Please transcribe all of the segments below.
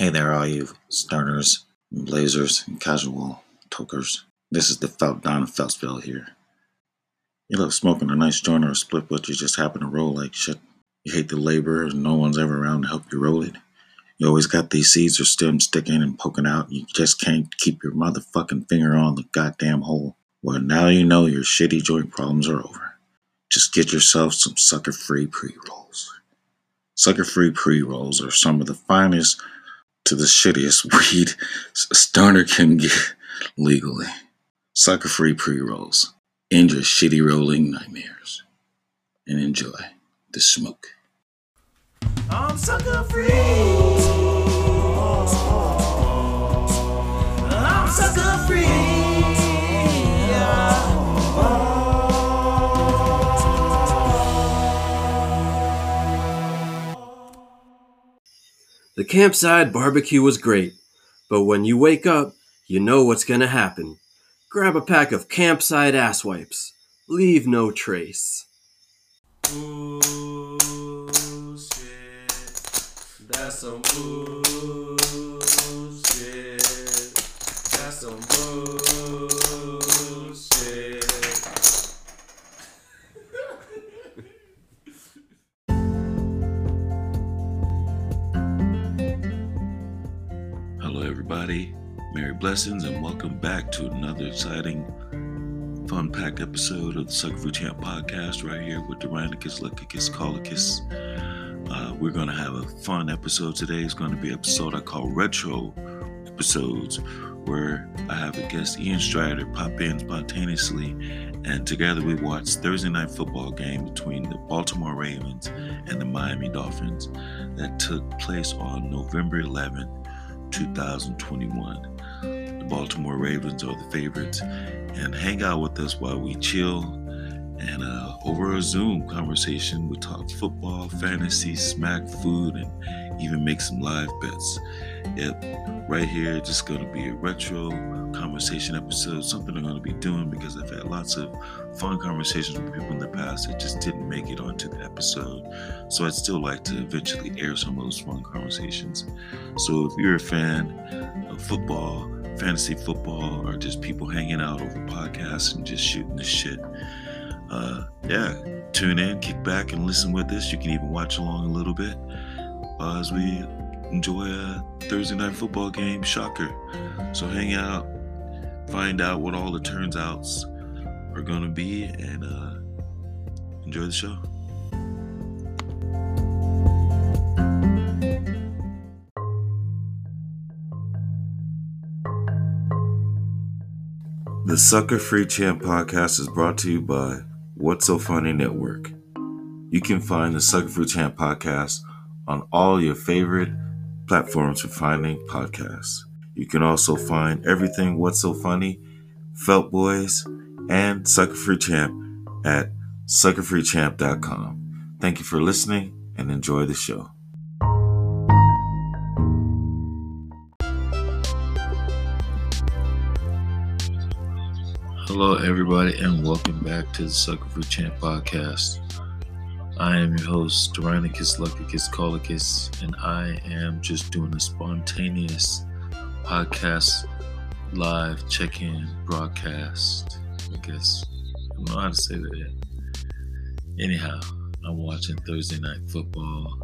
Hey there, all you starters, blazers, and casual tokers. This is the Felt Don Feltsville here. You love smoking a nice joint or a split, but you just happen to roll like shit. You hate the labor, and no one's ever around to help you roll it. You always got these seeds or stems sticking and poking out. You just can't keep your motherfucking finger on the goddamn hole. Well, now you know your shitty joint problems are over. Just get yourself some sucker free pre rolls. Sucker free pre rolls are some of the finest to the shittiest weed stoner can get legally. Sucker free pre rolls. End your shitty rolling nightmares. And enjoy the smoke. I'm sucker free. I'm sucker free. The campsite barbecue was great, but when you wake up, you know what's gonna happen. Grab a pack of campsite ass wipes. Leave no trace. That's some. Everybody. Merry blessings, and welcome back to another exciting, fun packed episode of the Sucker Free Champ podcast right here with Dorinicus Lecicus Colicus. Uh, we're going to have a fun episode today. It's going to be episode I call Retro Episodes, where I have a guest, Ian Strider, pop in spontaneously, and together we watch Thursday night football game between the Baltimore Ravens and the Miami Dolphins that took place on November 11th. 2021. The Baltimore Ravens are the favorites, and hang out with us while we chill. And uh, over a Zoom conversation, we talk football, fantasy, smack food, and even make some live bets. Yep, right here, just going to be a retro conversation episode, something I'm going to be doing because I've had lots of fun conversations with people in the past that just didn't make it onto the episode. So I'd still like to eventually air some of those fun conversations. So if you're a fan of football, fantasy football, or just people hanging out over podcasts and just shooting the shit, uh, yeah, tune in, kick back, and listen with us. You can even watch along a little bit uh, as we enjoy a Thursday night football game. Shocker. So hang out, find out what all the turns outs are going to be, and uh, enjoy the show. The Sucker Free Champ podcast is brought to you by What's So Funny Network. You can find the Sucker Free Champ podcast on all your favorite platforms for finding podcasts. You can also find everything What's So Funny, Felt Boys, and Sucker Free Champ at suckerfreechamp.com. Thank you for listening and enjoy the show. Hello, everybody, and welcome back to the Sucker Free Champ podcast. I am your host, Tyrannicus Lecicus Colicus, and I am just doing a spontaneous podcast live check in broadcast. I guess I don't know how to say that yet. Anyhow, I'm watching Thursday Night Football.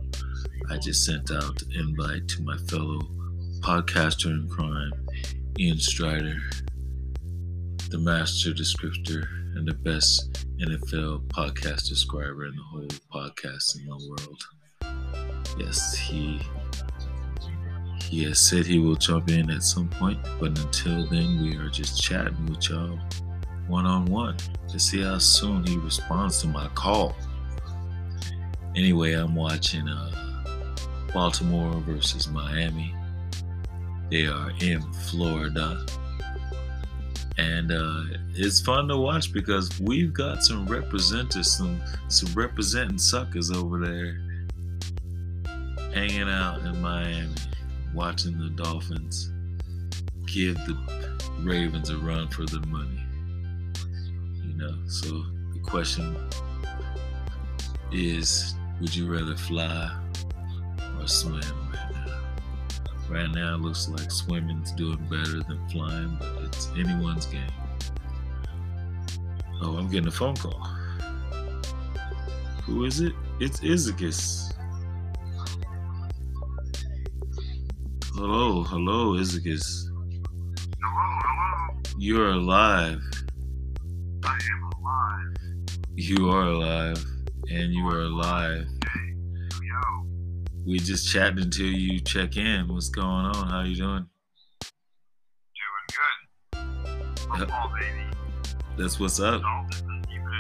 I just sent out an invite to my fellow podcaster in crime, Ian Strider, the master descriptor and the best NFL podcast describer in the whole podcasting world. Yes, he he has said he will jump in at some point, but until then, we are just chatting with y'all one on one to see how soon he responds to my call. Anyway, I'm watching uh, Baltimore versus Miami. They are in Florida. And uh, it's fun to watch because we've got some representatives, some some representing suckers over there hanging out in Miami, watching the Dolphins give the Ravens a run for their money. You know, so the question is would you rather fly or swim right now? It looks like swimming's doing better than flying, but it's anyone's game. Oh, I'm getting a phone call. Who is it? It's Izicus. Hello, hello, Izicus. Hello, hello. You're alive. I am alive. You are alive. And you are alive. We just chatted until you check in. What's going on? How you doing? doing good. Uh, Football, baby. That's what's up. Don't keep it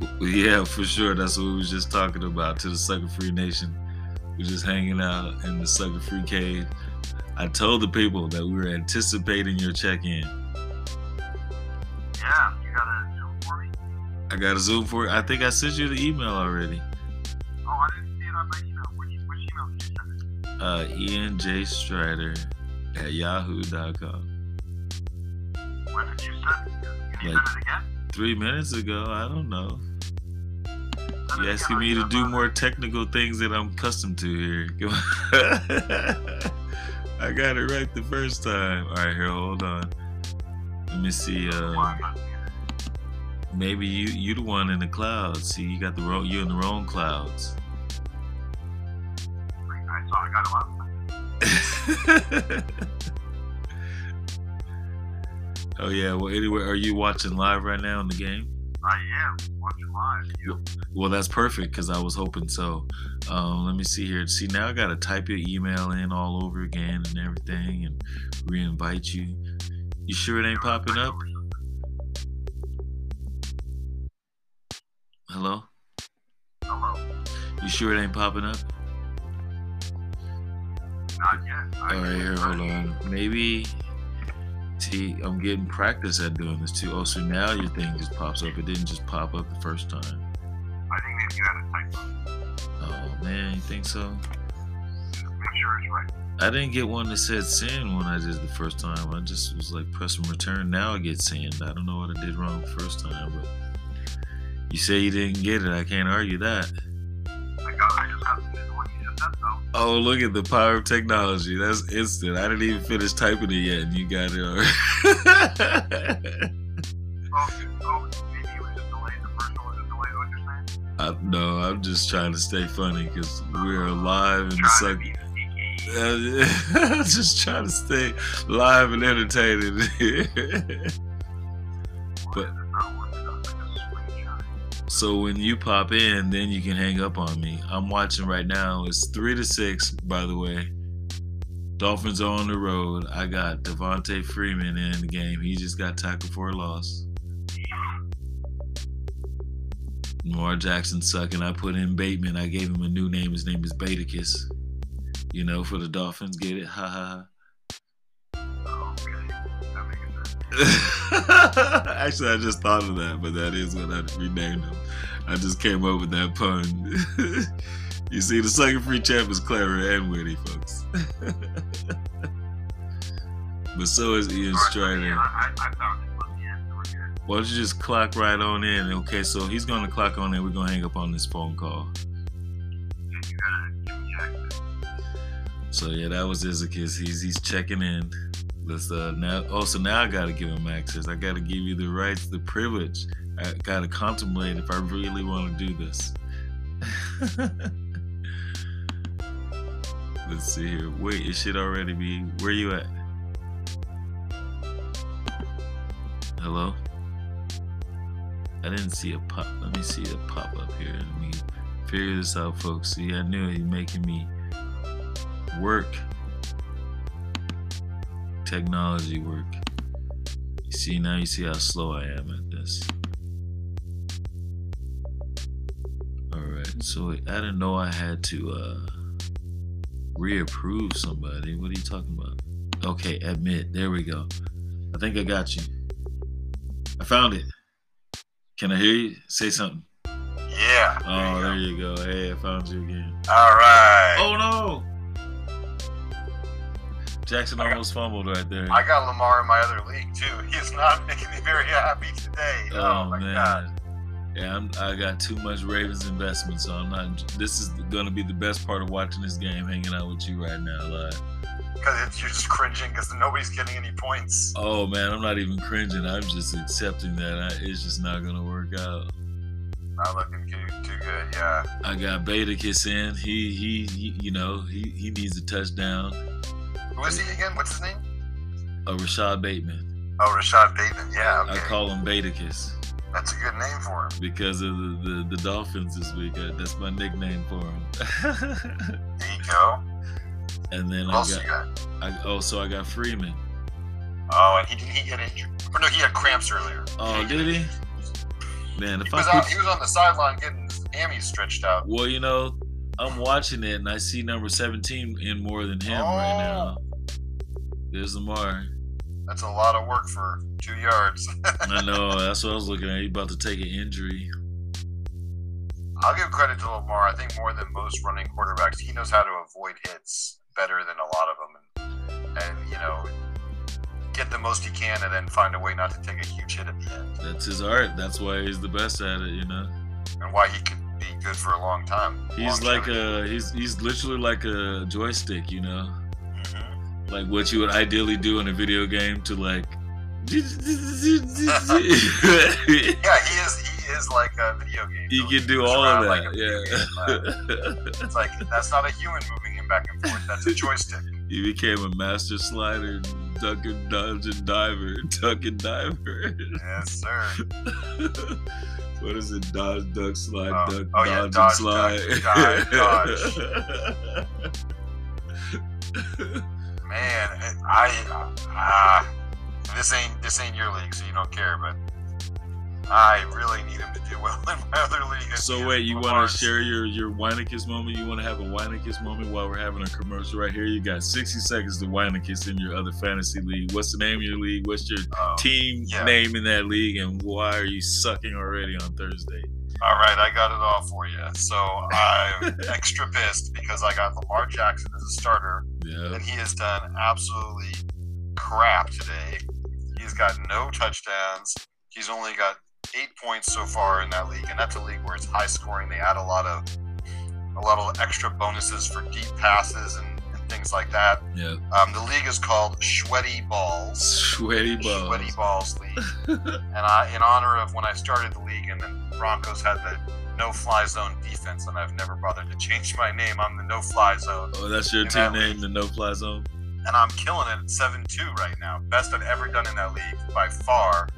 interesting. Yeah, for sure. That's what we was just talking about to the Sucker Free Nation. We're just hanging out in the Sucker Free Cave. I told the people that we were anticipating your check-in. Yeah, you got a Zoom for me? I got a Zoom for it. I think I sent you the email already. Uh, Ian J. Strider at yahoo.com. When did you send it? You Like- send it again? Three minutes ago, I don't know. You it asking me to do more technical things that I'm accustomed to here. I got it right the first time. All right, here, hold on. Let me see. Uh, I'm not seeing it? maybe you you the one in the clouds. See, you got the wrong. You in the wrong clouds. oh yeah. Well, anyway, are you watching live right now in the game? I am watching live. You? Well, that's perfect because I was hoping so. Um, let me see here. See, now I got to type your email in all over again and everything and re-invite you. You sure it ain't popping up? Hello? Hello. You sure it ain't popping up? Not yet. All right, here, hold on. Maybe. See, I'm getting practice at doing this too. Oh, so now your thing just pops up. It didn't just pop up the first time. I think maybe you had a typo. Oh man, you think so? Just make sure it's right. I didn't get one that said send when I did the first time. I just was like pressing return. Now I get send. I don't know what I did wrong the first time, but you say you didn't get it. I can't argue that. I got. I Oh, look at the power of technology. That's instant. I didn't even finish typing it yet, and you got it already. Maybe it was just delayed. The first one was just delayed. What you're saying? I, no, I'm just trying to stay funny because we're live and suck. to be sneaky. I'm just trying to stay live and entertaining. But- so when you pop in, then you can hang up on me. I'm watching right now. It's three to six, by the way. Dolphins are on the road. I got Devonta Freeman in the game. He just got tackled for a loss. Lamar Jackson sucking. I put in Bateman. I gave him a new name. His name is Baticus. You know, for the Dolphins. Get it? Ha ha Actually, I just thought of that, but that is what I renamed him. I just came up with that pun. you see, the sucker free champ is clever and witty, folks. but so is Ian Strider. yeah, I, I found it. Let me in. We're good. Why don't you just clock right on in? Okay, so he's gonna clock on in. We're gonna hang up on this phone call. Yeah, you gotta give me. So yeah, that was Izakis. He's he's checking in. Let's uh now oh so now I gotta give him access. I gotta give you the rights, the privilege. I gotta contemplate if I really wanna do this. Let's see here. Wait, it should already be where you at? Hello? I didn't see a pop. Let me see a pop up here. Let me figure this out, folks. See, I knew he making me work. Technology work. You see now you see how slow I am at this. Alright, so I didn't know I had to uh reapprove somebody. What are you talking about? Okay, admit. There we go. I think I got you. I found it. Can I hear you? Say something. Yeah. Oh, there you go. Hey, I found you again. All right. Oh no! Jackson almost fumbled right there. I got Lamar in my other league too. He is not making me very happy today. Oh, Oh my man. god. Yeah, I'm, I got too much Ravens investment, so I'm not. This is going to be the best part of watching this game, hanging out with you right now, live. Because you're just cringing because nobody's getting any points. Oh man, I'm not even cringing. I'm just accepting that I, it's just not going to work out. Not looking too, too good, yeah. I got Baticus in. He, he, he, you know, he, he needs a touchdown. Who is he again? What's his name? Uh, Rashad Bateman. Oh, Rashad Bateman. Yeah, I call him Kiss That's a good name for him. because of the, the, the Dolphins this week. Uh, That's my nickname for him. There you go. and then What I got, got? I, oh, so I got Freeman. Oh, and he did he get injured? Or no, he had cramps earlier. Oh, get did he? injured? Man, if He I was, out, he was on the sideline getting his hammies stretched out. Well, you know, I'm watching it and I see number 17 in more than him right now. There's Lamar. That's a lot of work for two yards. I know. That's what I was looking at. He about to take an injury. I'll give credit to Lamar. I think more than most running quarterbacks, he knows how to avoid hits better than a lot of them, and, and you know, get the most he can, and then find a way not to take a huge hit at the end, That's his art. That's why he's the best at it. You know. and why he could be good for a long time. He's like Longevity. a. He's he's literally like a joystick. You know. Like what you would ideally do in a video game to like. Yeah, he is. He is like a video game. He can do all of around like that. game. Uh, yeah. It's like that's not a human moving him back and forth. That's a joystick. He became a master slider, duck and dodge and diver, duck and diver. Yes, sir. what is it? Dodge, duck, slide, Oh, duck, oh, yeah, dodge, dodge, and slide. duck, dive, Man, I ah, this ain't this ain't your league, so you don't care. But I really need him to do well in my other league. so wait, you want to share your your Weinekes moment? You want to have a Weinekes moment while we're having a commercial right here? You got 60 seconds to Weinekes in your other fantasy league. What's the name of your league? What's your Oh, team yeah. name in that league? And why are you sucking already on Thursday? All right, I got it all for you. So I'm extra pissed because I got Lamar Jackson as a starter, Yeah. and he has done absolutely crap today. He's got no touchdowns. He's only got eight points so far in that league, and that's a league where it's high scoring. They add a lot of a lot of extra bonuses for deep passes and, and things like that. Yeah. Um, the league is called Sweaty Balls. Sweaty balls. Sweaty Balls League. and I, in honor of when I started the league, and then Broncos had the no-fly zone defense, and I've never bothered to change my name. I'm the no-fly zone, Oh, that's your team that name, the No Fly Zone. and I'm killing it at seven-two right now. Best I've ever done in that league by far.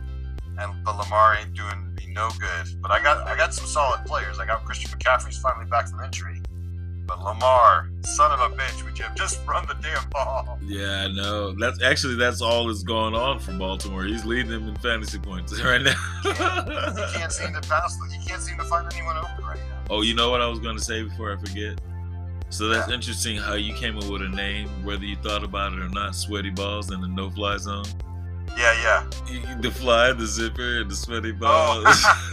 And but Lamar ain't doing me no good. But I got I got some solid players. I got Christian McCaffrey's finally back from injury. But Lamar, son of a bitch, would you have just run the damn ball? Yeah, I know. That's actually that's all that's going on for Baltimore. He's leading them in fantasy points right now. He can't seem to pass. He can't seem to find anyone open right now. oh, you know what I was going to say before I forget? So that's interesting how you came up with a name, whether you thought about it or not. Sweaty balls in the no fly zone. Yeah, yeah. The fly, the zipper, and the sweaty Oh. balls.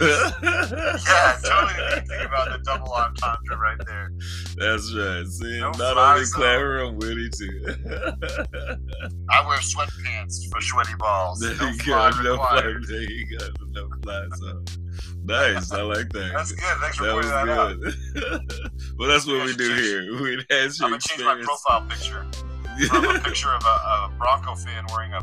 Yeah, totally think about the double entendre right there. That's right. See, No not only clever, I'm witty too. I wear sweatpants for sweaty balls. there No you fly go. No fly. There you go. No fly zone. Nice. I like that. That's good. Thanks for That pointing that out. well, that's what I we do change- here. We enhance I'm gonna change my profile picture from a picture of a, a Bronco fan wearing a,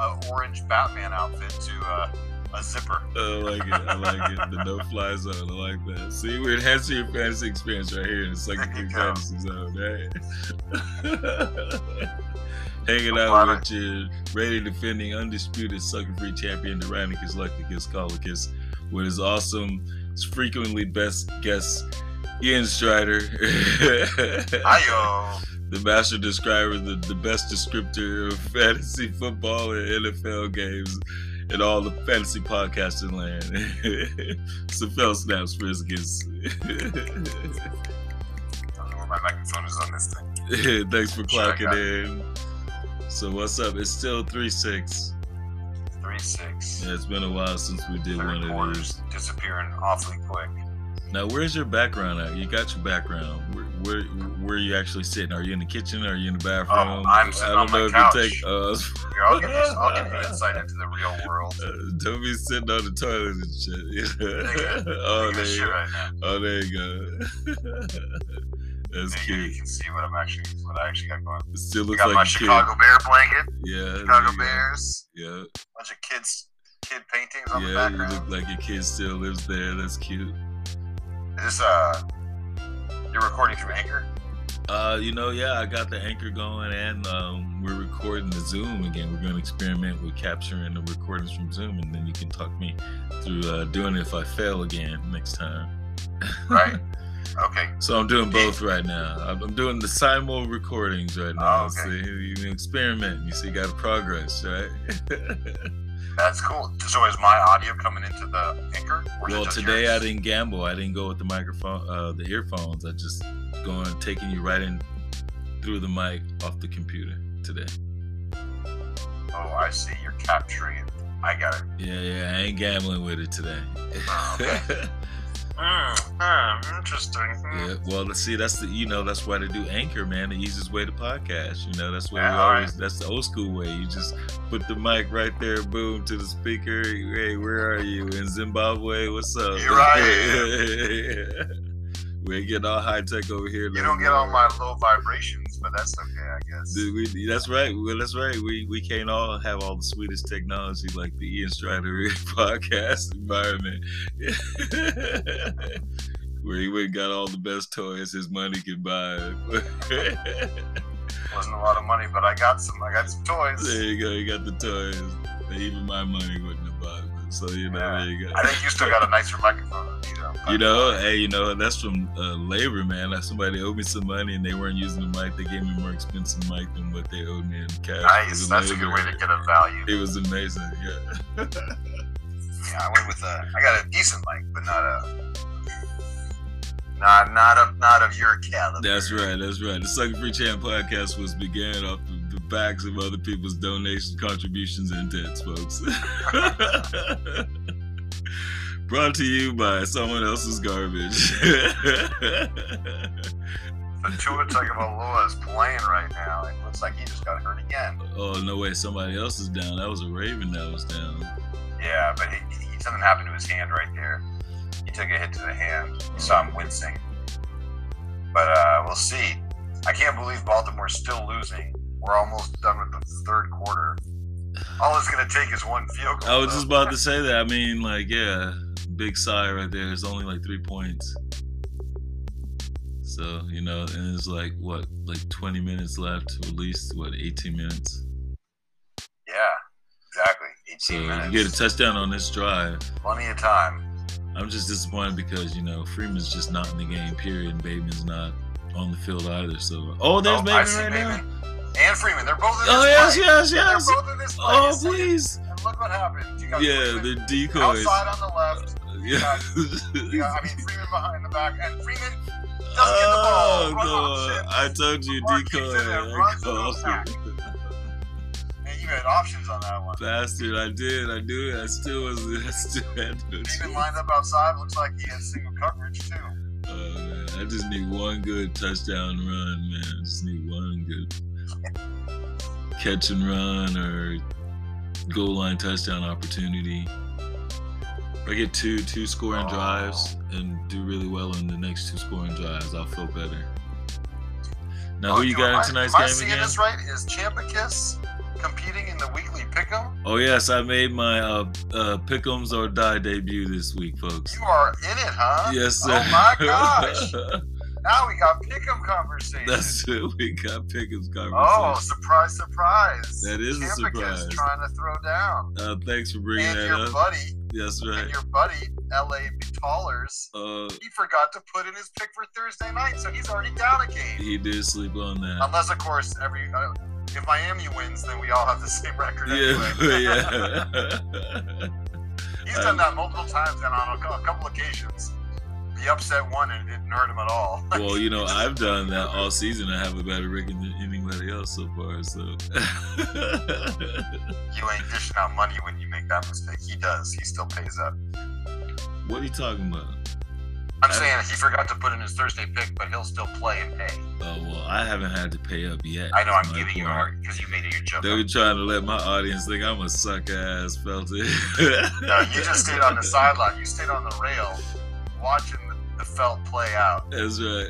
a orange Batman outfit to uh, a zipper. I like it. I like it. The no fly zone. I like that. See, we're enhancing your fantasy experience right here in the second There you King go. fantasy zone, right? Hanging out with your ready defending undisputed sucker free champion, Tyrannicus Lecticus Colicus, with his awesome, frequently best guest, Ian Strider. Ayo. The master describer, the, the best descriptor of fantasy football and NFL games in all the fantasy podcasting land. Snaps. I don't know where my microphone is on this thing. Thanks for clocking in. So what's up? It's still 3-6. Three six. Yeah, it's been a while since we did one Third of these. disappearing awfully quick. Now, where's your background at? You got your background. Where, where where are you actually sitting? Are you in the kitchen? Are you in the bathroom? Oh, I'm sitting on my if couch. you take. Uh, Here, I'll give you, I'll give you insight into the real world. uh, don't be sitting on the toilet and shit. oh, there you right. Oh, there you go. That's There you, cute. can see what I'm actually what I actually got going. It still looks got like my a kid. Chicago Bear blanket. Yeah. Chicago. Bears. Yeah. Bunch of kids kid paintings on the background. Yeah, you look like your kid still lives there. That's cute. Is this uh you're recording through Anchor? Uh, you know, yeah, I got the anchor going, and um, we're recording the Zoom again. We're going to experiment with capturing the recordings from Zoom, and then you can talk me through uh, doing it if I fail again next time. Right. Okay. so I'm doing both right now. I'm I'm doing the simul recordings right now. Oh, okay. So you experiment. You see, you got progress, right? That's cool. So is my audio coming into the Anchor? Or is it well, today I didn't gamble. I didn't go with the microphone, uh, the earphones. I just going taking you right in through the mic off the computer today. Oh, I see. You're capturing it. I got it. Yeah, yeah, I ain't gambling with it today. Oh, okay. Mm, mm, interesting. Mm. yeah, well, let's see. That's the you know that's why they do Anchor, man. The easiest way to podcast. You know that's what Yeah, we always. That's the old school way. You just put the mic right there, boom, to the speaker. Hey, where are you in Zimbabwe? What's up? Here I we ain't getting all high tech over here. You don't get all my low vibrations, but that's okay, I guess. Dude, we, that's right. Well, that's right. We we can't all have all the sweetest technology like the Ian Strider podcast environment, where he went got all the best toys his money could buy. Wasn't a lot of money, but I got some. I got some toys. there you go. You got the toys. Even my money wouldn't have bought them. So you know, Yeah. there you go. I think you still got a nicer microphone. You know, hey, you know, that's from uh, labor, man. Like somebody owed me some money and they weren't using the mic. They gave me a more expensive mic than what they owed me in cash. nice. That's a good way to get a value. It was amazing, yeah. Yeah, I went with a. I got a decent mic, but not a. Not not of not of your caliber. That's right, that's right. The Sucker Free Champ podcast was began off the, the backs of other people's donations, contributions, and debts, folks. Brought to you by someone else's garbage. But Tua Tagovailoa is playing right now. It looks like he just got hurt again. oh no way, somebody else is down. That was a Raven that was down. Yeah, but he, he, something happened to his hand right there. He took a hit to the hand. You saw him wincing. But uh, we'll see. I can't believe Baltimore's still losing. We're almost done with the third quarter. All it's going to take is one field goal. I was though. just about to say that. I mean, like, yeah, big sigh right there. It's only like three points. So, you know, and it's like, what, like 20 minutes left, at least, what, 18 minutes? Yeah, exactly. 18 So, minutes. you get a touchdown on this drive, Plenty of time. I'm just disappointed because, you know, Freeman's just not in the game, period, and Bateman's not on the field either. So, oh, there's oh, Bateman right now. And Freeman. They're both in oh, this Oh, yes, play. yes, yes. They're both in this play. Oh, You see it? please. And look what happened. You got Yeah, they're decoys. outside on the left. Yeah. Got, I mean, Freeman behind the back. And Freeman doesn't get the oh, ball. Oh, Run no. I told you, decoy. and I runs to the called sack. it. And you had options on that one. Bastard, I did. I knew it. I still was. I still had to. Freeman lined up outside. Looks like he had single coverage, too. Oh, man. I just need one good touchdown run, man. I just need one good catch and run or goal line touchdown opportunity. I get two two scoring Oh. drives and do really well in the next two scoring drives, I'll feel better. Now, Oh, who you got in I- tonight's am I game seeing again? this right? Is Champicus competing in the weekly pick'em? Oh yes, I made my uh, uh, Pick'ems or Die debut this week, folks. You are in it, huh? Yes, sir. Oh my gosh! now we got pick'em conversation. That's it. We got Pick'ems conversation. Oh, surprise, surprise! That is a surprise. trying to throw down. Uh, thanks for bringing and that your up. buddy, That's and right. your buddy, LA Tallers, Uh, he forgot to put in his pick for Thursday night, so he's already down a game. he did sleep on that. Unless, of course, every uh, if Miami wins, then we all have the same record Yeah, anyway. yeah. He's done that multiple times and on a, a couple occasions. He upset one and it didn't hurt him at all. well, you know, I've done that all season. I have a better record than anybody else so far. So, you ain't dishing out money when you make that mistake. He does. He still pays up. what are you talking about? I'm saying he forgot to put in his Thursday pick, but he'll still play and pay. Oh well, I haven't had to pay up yet. I know I'm giving you point. a because you made it your joke. They were trying to let my audience think I'm a suck ass felty. No, you just stayed on the sideline. You stayed on the rail, watching the, felt play out. That's right.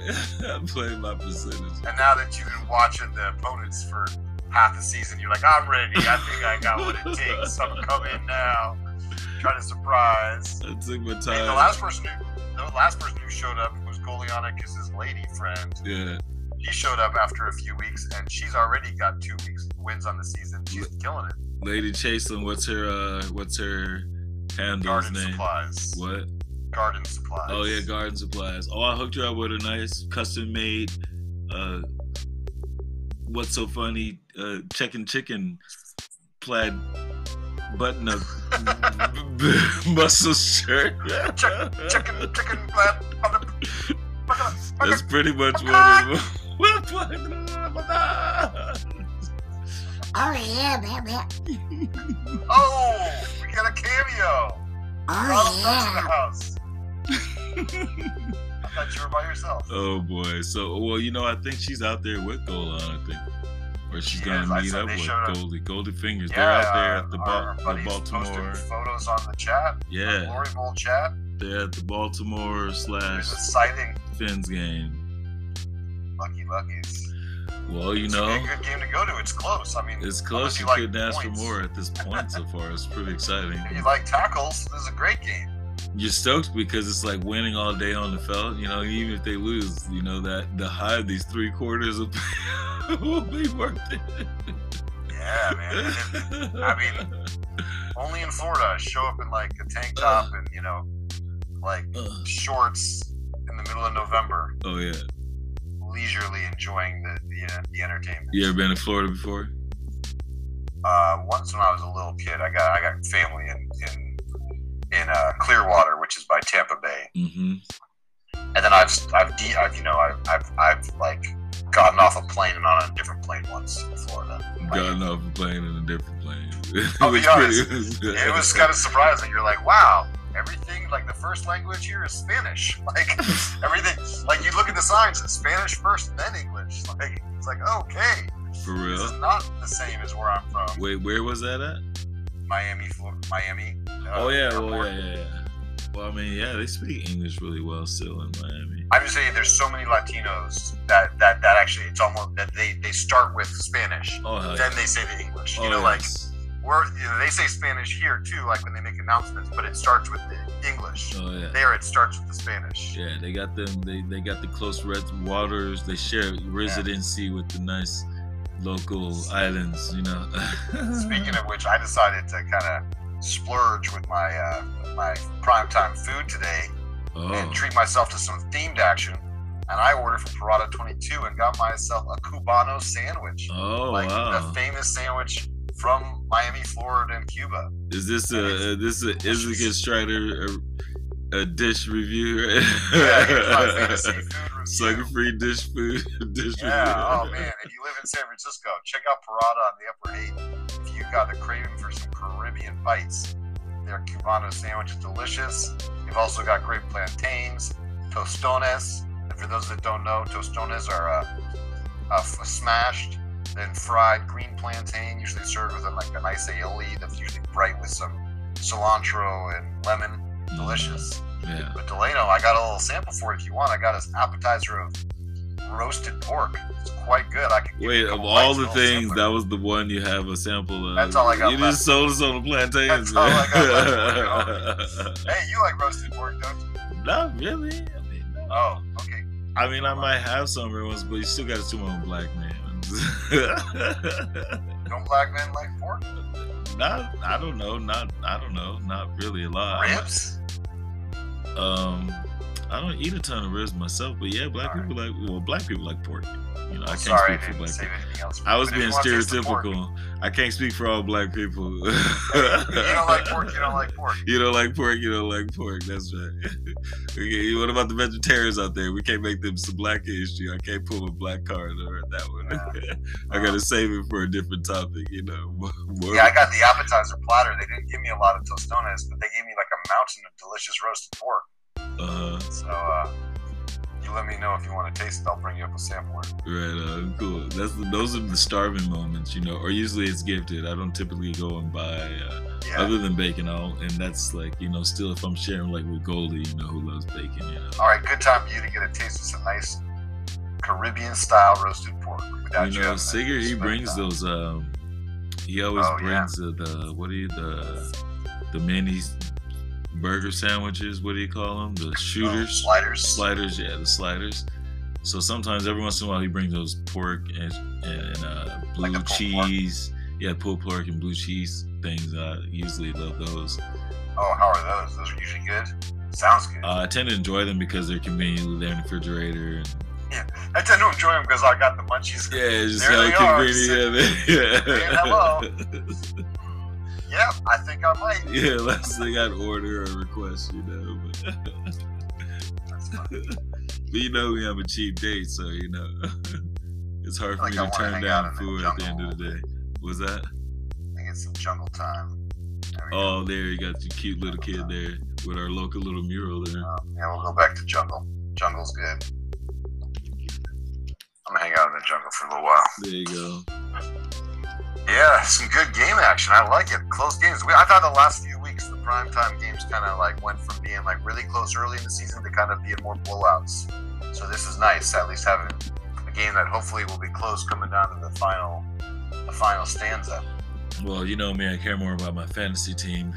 I'm playing my percentage. And now that you've been watching the opponents for half the season, you're like, I'm ready. I think I got what it takes. I'm coming now. Trying to surprise. I took my time. the last person who the last person who showed up was Golianik, his lady friend. yeah. He showed up after a few weeks, and she's already got two weeks wins on the season. She's killing it. Lady Chaselin, what's her uh what's her handle's Garden name? supplies. What? Garden supplies. Oh yeah, garden supplies. Oh, I hooked her up with a nice custom made uh what's so funny uh chicken chicken plaid button up muscle shirt. Chicken, chicken, chicken, flat. That's pretty much what it was. Oh yeah, baby. Oh, we got a cameo. Oh Donald Duck's in the yeah. I thought you were by yourself. oh boy. So well, you know, I think she's out there with Golan, I think. Or she's She gonna is. Meet up with up. Goldie. Goldie Fingers. Yeah, They're out there at the, our- ba- our the Baltimore. photos on the chat. the Yeah, Glory Bowl chat. they're at the Baltimore slash sighting. Fins game. Lucky Luckies. Well, you It's know, a good game to go to. It's close. I mean, it's close. You like couldn't ask for more at this point so far. It's pretty exciting. If you like tackles, this is a great game. You're stoked because it's like winning all day on the felt. You know, even if they lose, you know that the high of these three quarters will be, will be worth it. Yeah, man. I mean, only in Florida, I show up in like a tank top and you know, like Ugh. shorts in the middle of November, oh yeah. leisurely enjoying the the, uh, the entertainment. You ever been to Florida before? Uh, once when I was a little kid, I got I got family in in in uh, Clearwater, which is by Tampa Bay, Mm-hmm. and then I've I've, de- I've you know I've, I've I've like gotten off a plane and on a different plane once in Florida. Like, Gotten off a plane in a different plane. I'll be honest, it was kind of surprising. You're like, wow, everything like the first language here is Spanish. Like everything, like you look at the signs, it's Spanish first, then English. Like it's like okay, for this is real. not the same as where I'm from. Wait, where was that at? Miami, Florida, Miami. uh, Oh yeah, well yeah, yeah, yeah. Well, I mean, yeah, they speak English really well still in Miami. I'm just saying, there's so many Latinos that that that actually it's almost that they they start with Spanish, Oh then yeah. they say the English. You Oh, know, like we're you know, they say Spanish here too, like when they make announcements, but it starts with the English. Oh yeah. There, it starts with the Spanish. Yeah, they got them. They they got the close red waters. They share residency with the nice local islands. You know. Speaking of which, I decided to kind of splurge with my uh, my primetime food today oh, and treat myself to some themed action. And I ordered from Parada 22 and got myself a Cubano sandwich, oh like wow. the famous sandwich from Miami, Florida, and Cuba. Is this a, this a Isaac Strider a, a dish review? Right? Yeah, here's food review. Sugar free dish food dish Yeah, review. oh man, if you live in San Francisco, check out Parada on the Upper Haight. If you got the craving for some Caribbean bites, their Cubano sandwich is delicious. You've also got great plantains, tostones. And for those that don't know, tostones are a, uh, f- smashed, then fried green plantain, usually served with a, like a nice aioli that's usually bright with some cilantro and lemon. Delicious. Yeah. But Delano, I got a little sample for it if you want. I got an appetizer of roasted pork. It's quite good. I can Wait, of all the things, sampler. that was the one you have a sample of. That's all I got You left. just sold us on the plantains. That's all I man. Hey, you like roasted pork, don't you? Not really. I mean, no. Oh, okay. I mean, I might have some every once, but you still got to assume I'm a black man. Don't black men like pork? not, I don't know. Not, I don't know. Not really a lot. Ribs? Um, I don't eat a ton of ribs myself, but yeah, black All right. people like. Well, black people like pork. You know, I can't sorry, speak for black people. I was being you wanna taste the pork- stereotypical. I can't speak for all black people. you don't like pork, you don't like pork. You don't like pork. You don't like pork. That's right. okay, what about the vegetarians out there? We can't make them some black history. I can't pull a black card or that one. I gotta save it for a different topic. You know. More- Yeah, I got the appetizer platter. They didn't give me a lot of tostones, but they gave me like mountain of delicious roasted pork. uh, So uh, you let me know if you want to taste it. I'll bring you up a sampler. Right on, cool. That's the, those are the starving moments, you know. Or usually it's gifted. I don't typically go and buy uh, Yeah. other than bacon. All and that's like you know still if I'm sharing like with Goldie, you know who loves bacon, you know. All right, good time for you to get a taste of some nice Caribbean style roasted pork. Without you know, Sigurd he brings time. those. um He always Oh, yeah. brings the, the what do you the the mini burger sandwiches. What do you call them? The Oh, shooters. sliders. sliders yeah the sliders so sometimes every once in a while he brings those pork and, and uh, blue Like pulled pork? cheese yeah pulled pork and blue cheese things i usually love those Oh, how are those? Those are usually good. Sounds good. uh, i tend to enjoy them because they're conveniently there in the refrigerator and I tend to enjoy them because I got the munchies. yeah just how convenient yeah, Saying hello. Yeah, I think I might. yeah last thing i'd order or request you know but, That's fine. but you know we i'm a cheap date so you know it's hard for me to turn down in the food at the end of the day was that I think it's some jungle time. There we go. Oh, there you got your cute little kid there with our local little mural there. Uh, yeah, we'll go back to jungle. Jungle's good. I'm gonna hang out in the jungle for a little while. There you go. Yeah, some good game action. I like it. Close games. We, I thought the last few weeks the primetime games kind of like went from being like really close early in the season to kind of being more blowouts. So this is nice. At least having a game that hopefully will be close coming down to the final, the final stanza. Well, you know me, I care more about my fantasy team.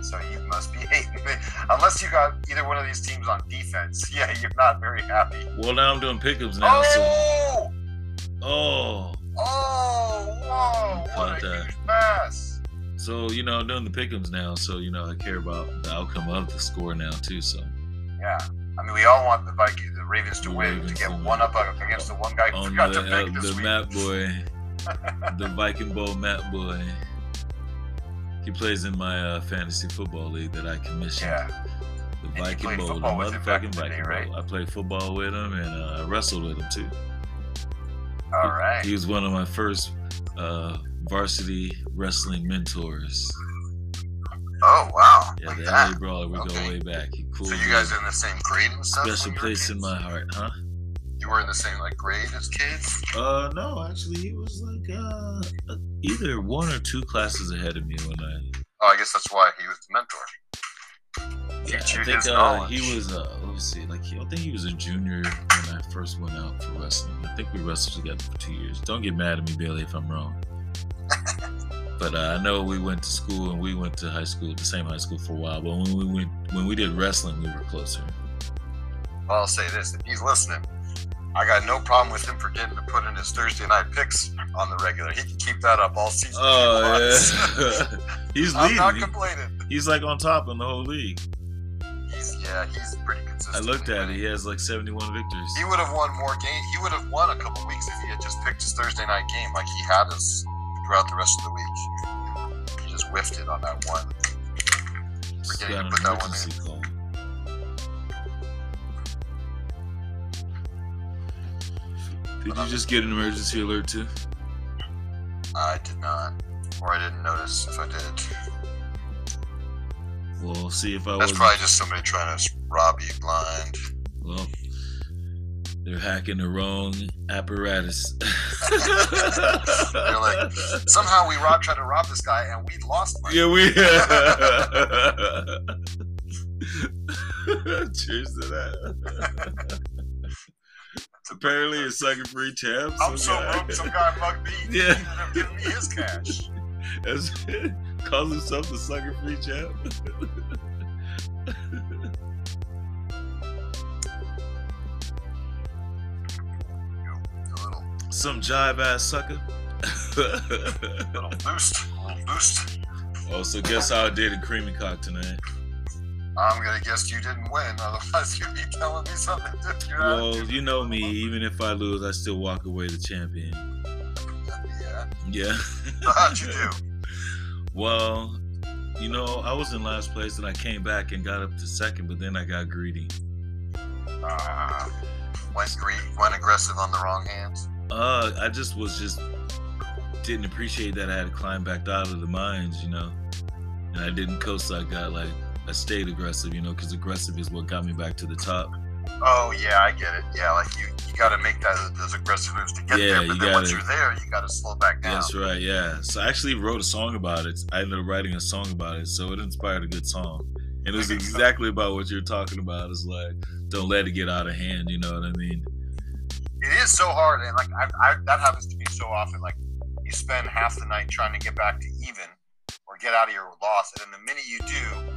So you must be hating me. Unless you got either one of these teams on defense. Yeah, you're not very happy. Well, now I'm doing pickups now, so Oh! oh. Oh! Whoa! What Caught a that. huge pass! so you know I'm doing the pickups now, so you know I care about the outcome of the score now too. So Yeah. I mean, we all want the Vikings, the Ravens to The win, Ravens to get one up against the one guy who forgot the to pick uh, this the week. map boy, the Viking Bowl Matt boy. He plays in my uh, fantasy football league that I commissioned. Yeah. The Viking Bowl, the football with him back in motherfucking Viking right? Bowl. I played football with him and uh, I wrestled with him too. All right. He was one of my first uh, varsity wrestling mentors. Oh wow. Yeah, Look the at that. LA Brawler, we Okay. go way back. He cool. So you guys in the same grade and stuff? special place in my heart, huh? You were in the same like grade as kids? Uh, no, actually, he was like uh, uh, either one or two classes ahead of me when I. Oh, I guess that's why he was the mentor. Yeah, I think uh, he was. Uh, let me see, like I think he was a junior when I first went out for wrestling. I think we wrestled together for two years. Don't get mad at me, Bailey, if I'm wrong. But uh, I know we went to school and we went to high school, the same high school for a while. But when we went, when we did wrestling, we were closer. Well, I'll say this: if he's listening, I got no problem with him forgetting to put in his Thursday night picks on the regular. He can keep that up all season. Oh yeah, he's leading. I'm not complaining. He's like on top in the whole league. He's yeah, he's pretty consistent. I looked at it. He has like 71 victories. He would have won more games. He would have won a couple weeks if he had just picked his Thursday night game like he had us throughout the rest of the week. He just whiffed it on that one. Forgetting to put that one emergency call. Did you just get an emergency alert too? I did not, or I didn't notice if I did. Well, see if I That's was. probably just somebody trying to rob you blind. Well, they're hacking the wrong apparatus. They're like, somehow we robbed, tried to rob this guy, and we lost money. yeah, we. Cheers to that. Apparently, it's sucker free champ. I'm so guy- broke, some guy mugged me. Yeah. giving me his cash. That's, calls himself the sucker free champ. Some jive ass sucker. little boost, a little boost. oh, so guess how I did in Creamy Cock tonight? I'm gonna guess you didn't win, otherwise you'd be telling me something different. You're out of Well, you know me. Even if I lose, I still walk away the champion. Yeah. Yeah. How'd you do? Well, you know, I was in last place and I came back and got up to second, but then I got greedy. Uh, went green, went aggressive on the wrong hands. Uh, I just was just didn't appreciate that I had to climb back out of the mines, you know, and I didn't coast. I got like I stayed aggressive, you know, because aggressive is what got me back to the top. Oh yeah, I get it. Yeah, like you, you got to make that those aggressive moves to get Yeah, there. But then once gotta- you're there, you got to slow back down. That's right, yeah. So I actually wrote a song about it. I ended up writing a song about it, so it inspired a good song. And it was exactly about what you're talking about. It's like, don't let it get out of hand, you know what I mean? It is so hard, and like I, I, that happens to me so often. Like you spend half the night trying to get back to even or get out of your loss, and then the minute you do,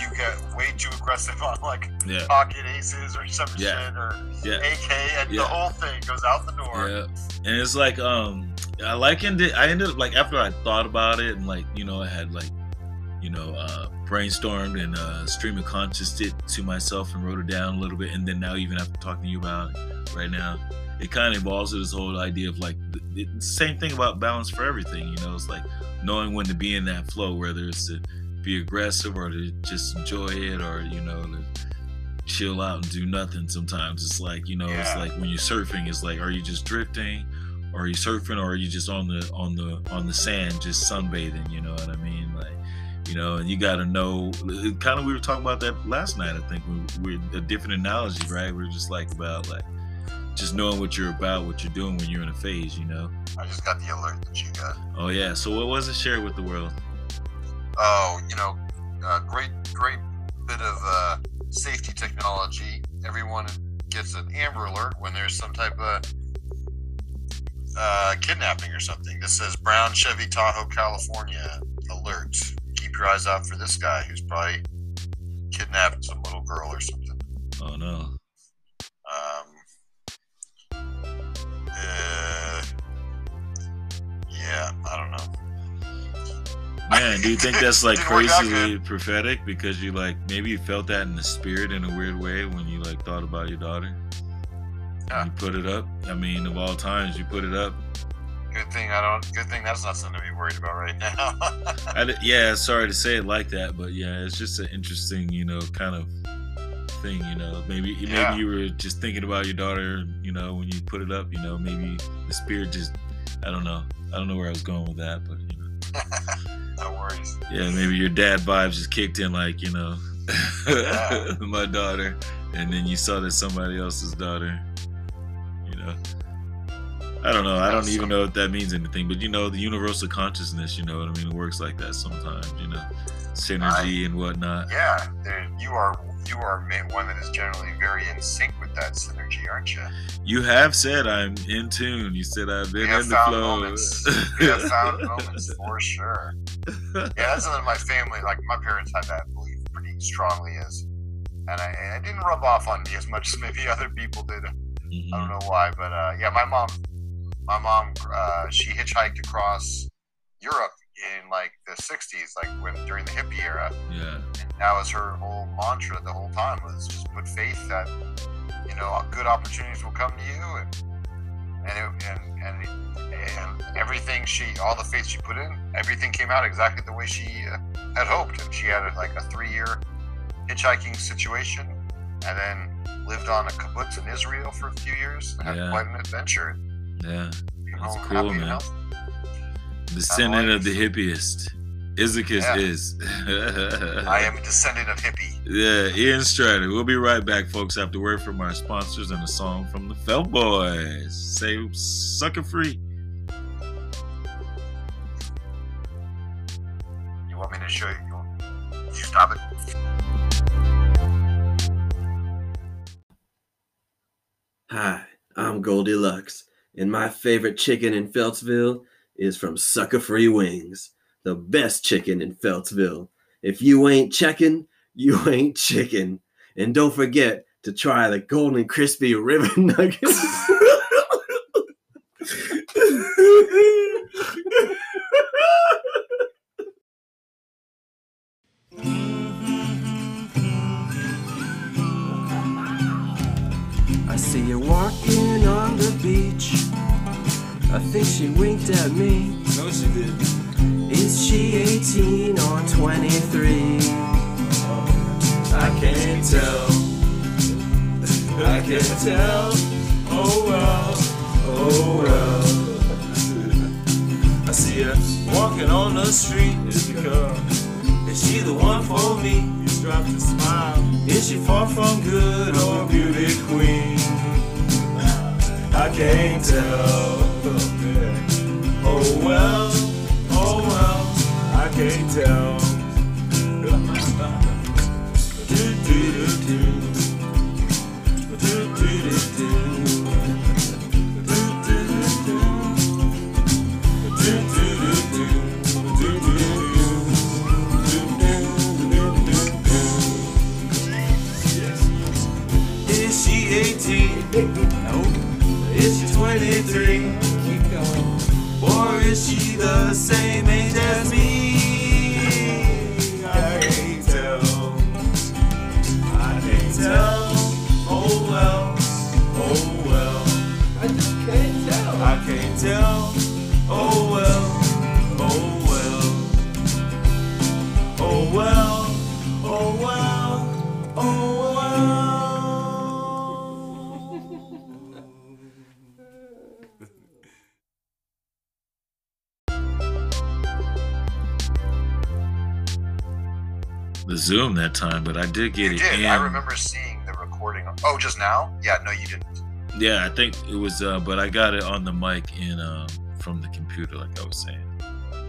you get way too aggressive on like Yeah. pocket aces or some Yeah. shit or Yeah. AK, and Yeah. the whole thing goes out the door. Yeah, and it's like um, I like ended. I ended up like after I thought about it and like you know I had like, you know, uh, brainstormed and uh, stream of conscious it to myself and wrote it down a little bit, and then now even after talking to you about it right now, it kind of evolves to this whole idea of like the, the same thing about balance for everything. You know, it's like knowing when to be in that flow, whether it's to be aggressive or to just enjoy it, or you know to chill out and do nothing sometimes. It's like you know it's like when you're surfing it's like are you just drifting? Or are you surfing or are you just on the on the on the sand just sunbathing you know what i mean? Like you know and you got to know kind of we were talking about that last night i think we, we're a different analogy right? We're just like about like just knowing what you're about what you're doing when you're in a phase you know? I just got the alert that you got. oh yeah. So what was it? Share with the world Oh, you know, uh, great, great bit of uh, safety technology. Everyone gets an Amber Alert when there's some type of uh, kidnapping or something. This says Brown Chevy Tahoe, California. Alert. Keep your eyes out for this guy who's probably kidnapped some little girl or something. oh no Um, uh, yeah, I don't know. Man, do you think that's like Didn't work out crazily prophetic because you like maybe you felt that in the spirit in a weird way when you like thought about your daughter? Yeah. You put it up. I mean, of all times, you put it up. Good thing I don't. Good thing that's not something to be worried about right now. I yeah, sorry to say it like that, but yeah, it's just an interesting, you know, kind of thing. You know, maybe Yeah. maybe you were just thinking about your daughter. You know, when you put it up, you know, maybe the spirit just. I don't know. I don't know where I was going with that, but you know. no worries. Yeah, maybe your dad vibes just kicked in, like you know, Yeah. my daughter, and then you saw that somebody else's daughter. You know, I don't know. I don't even know if that means anything, but you know, the universal consciousness. You know what I mean? It works like that sometimes. You know, synergy and whatnot. Yeah, there, you are. You are one that is generally very in sync with that synergy, aren't you? You have said I'm in tune. You said I've been in the flow. moments. We have found moments for sure. Yeah, that's something my family, like my parents, had that belief pretty strongly as, and I, it didn't rub off on me as much as maybe other people did. Mhm. I don't know why, but uh, yeah, my mom, my mom, uh, she hitchhiked across Europe in like the '60s, like when during the hippie era. Yeah. And that was her whole mantra the whole time was just put faith that you know good opportunities will come to you, and and it, and, and, and everything she, all the faith she put in, everything came out exactly the way she uh, had hoped. And she had like a three-year hitchhiking situation, and then lived on a kibbutz in Israel for a few years. and Had Yeah. quite an adventure. Yeah. That's home cool, happy and man. healthy. Descendant of the hippiest. Izakis Yeah. is. I am a descendant of hippie. Yeah, Ian Strider. We'll be right back, folks, after word from our sponsors and a song from the Felt Boys. Say sucker free. You want me to show you? You, want- you stop it. Hi, I'm Goldilocks, and my favorite chicken in Feltsville is from Sucker Free Wings, the best chicken in Feltsville. If you ain't checking, you ain't chicken. And don't forget to try the golden crispy ribbon nuggets. I think she winked at me. No, she did. Is she 18 or 23? I can't tell. I can't tell. Oh well. Oh well. I see her walking on the street. Is because is she the one for me? dropped a smile. Is she far from good or beauty queen? I can't tell. Oh well, oh well, I can't tell. Do, do, do, do. Do, do, do, do. Do, do, do, do. Do, do, do, do. Do, do, do. Do, do, do, do. Is she 18? No. Is she 23? Is she the same age as me? Zoom that time, but I did get You it did. in. I remember seeing the recording. Oh, just now? Yeah, no, you didn't. Yeah, I think it was, uh, but I got it on the mic in um, from the computer, like I was saying.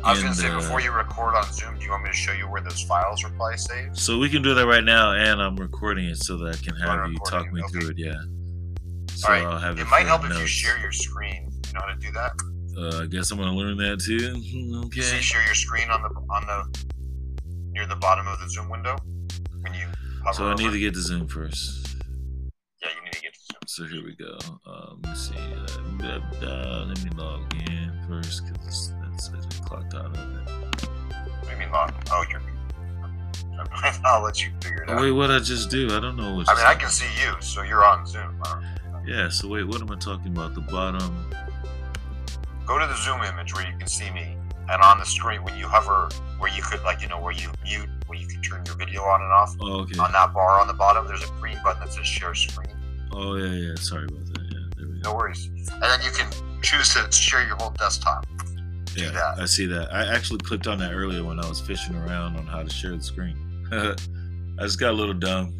I was going to say, uh, before you record on Zoom, do you want me to show you where those files are probably saved? So we can do that right now, and I'm recording it so that I can have you talk me it, through it. Yeah. So All right. I'll have it. It might help if you share your screen. You know how to do that? Uh, I guess I'm gonna learn that too. You Okay. share your screen on the on the near the bottom of the Zoom window when you hover So I need over. to get the Zoom first. Yeah, you need to get to Zoom. So here we go. Um, let's see. Uh, blah, let me log in first because that's I just clocked out of it. What do you mean log? Oh, you're. I'll let you figure it Oh, out. wait, what I just do? I don't know what. I mean, I can see you, so you're on Zoom. Yeah. So wait, what am I talking about? The bottom. Go to the Zoom image where you can see me, and on the screen when you hover, where you could like you know where you mute, where you can turn your video on and off. Oh, okay. On that bar on the bottom, there's a green button that says Share Screen. Oh yeah, yeah. Sorry about that. Yeah, there we go. No worries. And then you can choose to share your whole desktop. do Yeah, that. I see that. I actually clicked on that earlier when I was fishing around on how to share the screen. I just got a little dumb.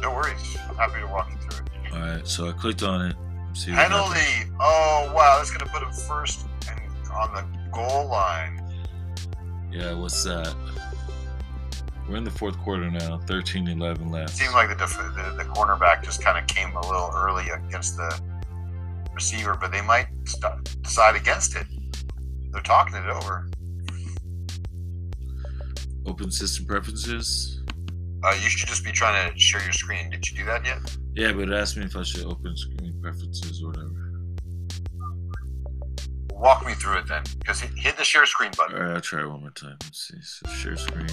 No worries. I'm happy to walk you through it. All right, so I clicked on it. See Penalty. Oh wow, that's gonna put him first and on the goal line. Yeah, what's that? We're in the fourth quarter now. 13-11 left. Seems like the, def- the the cornerback just kind of came a little early against the receiver, but they might st- decide against it. They're talking it over. Open system preferences. Uh, you should just be trying to share your screen. Did you do that yet? Yeah, but it asked me if I should open screen preferences or whatever. Walk me through it then, because hit, hit the share screen button. All right, I'll try it one more time. Let's see. So share screen.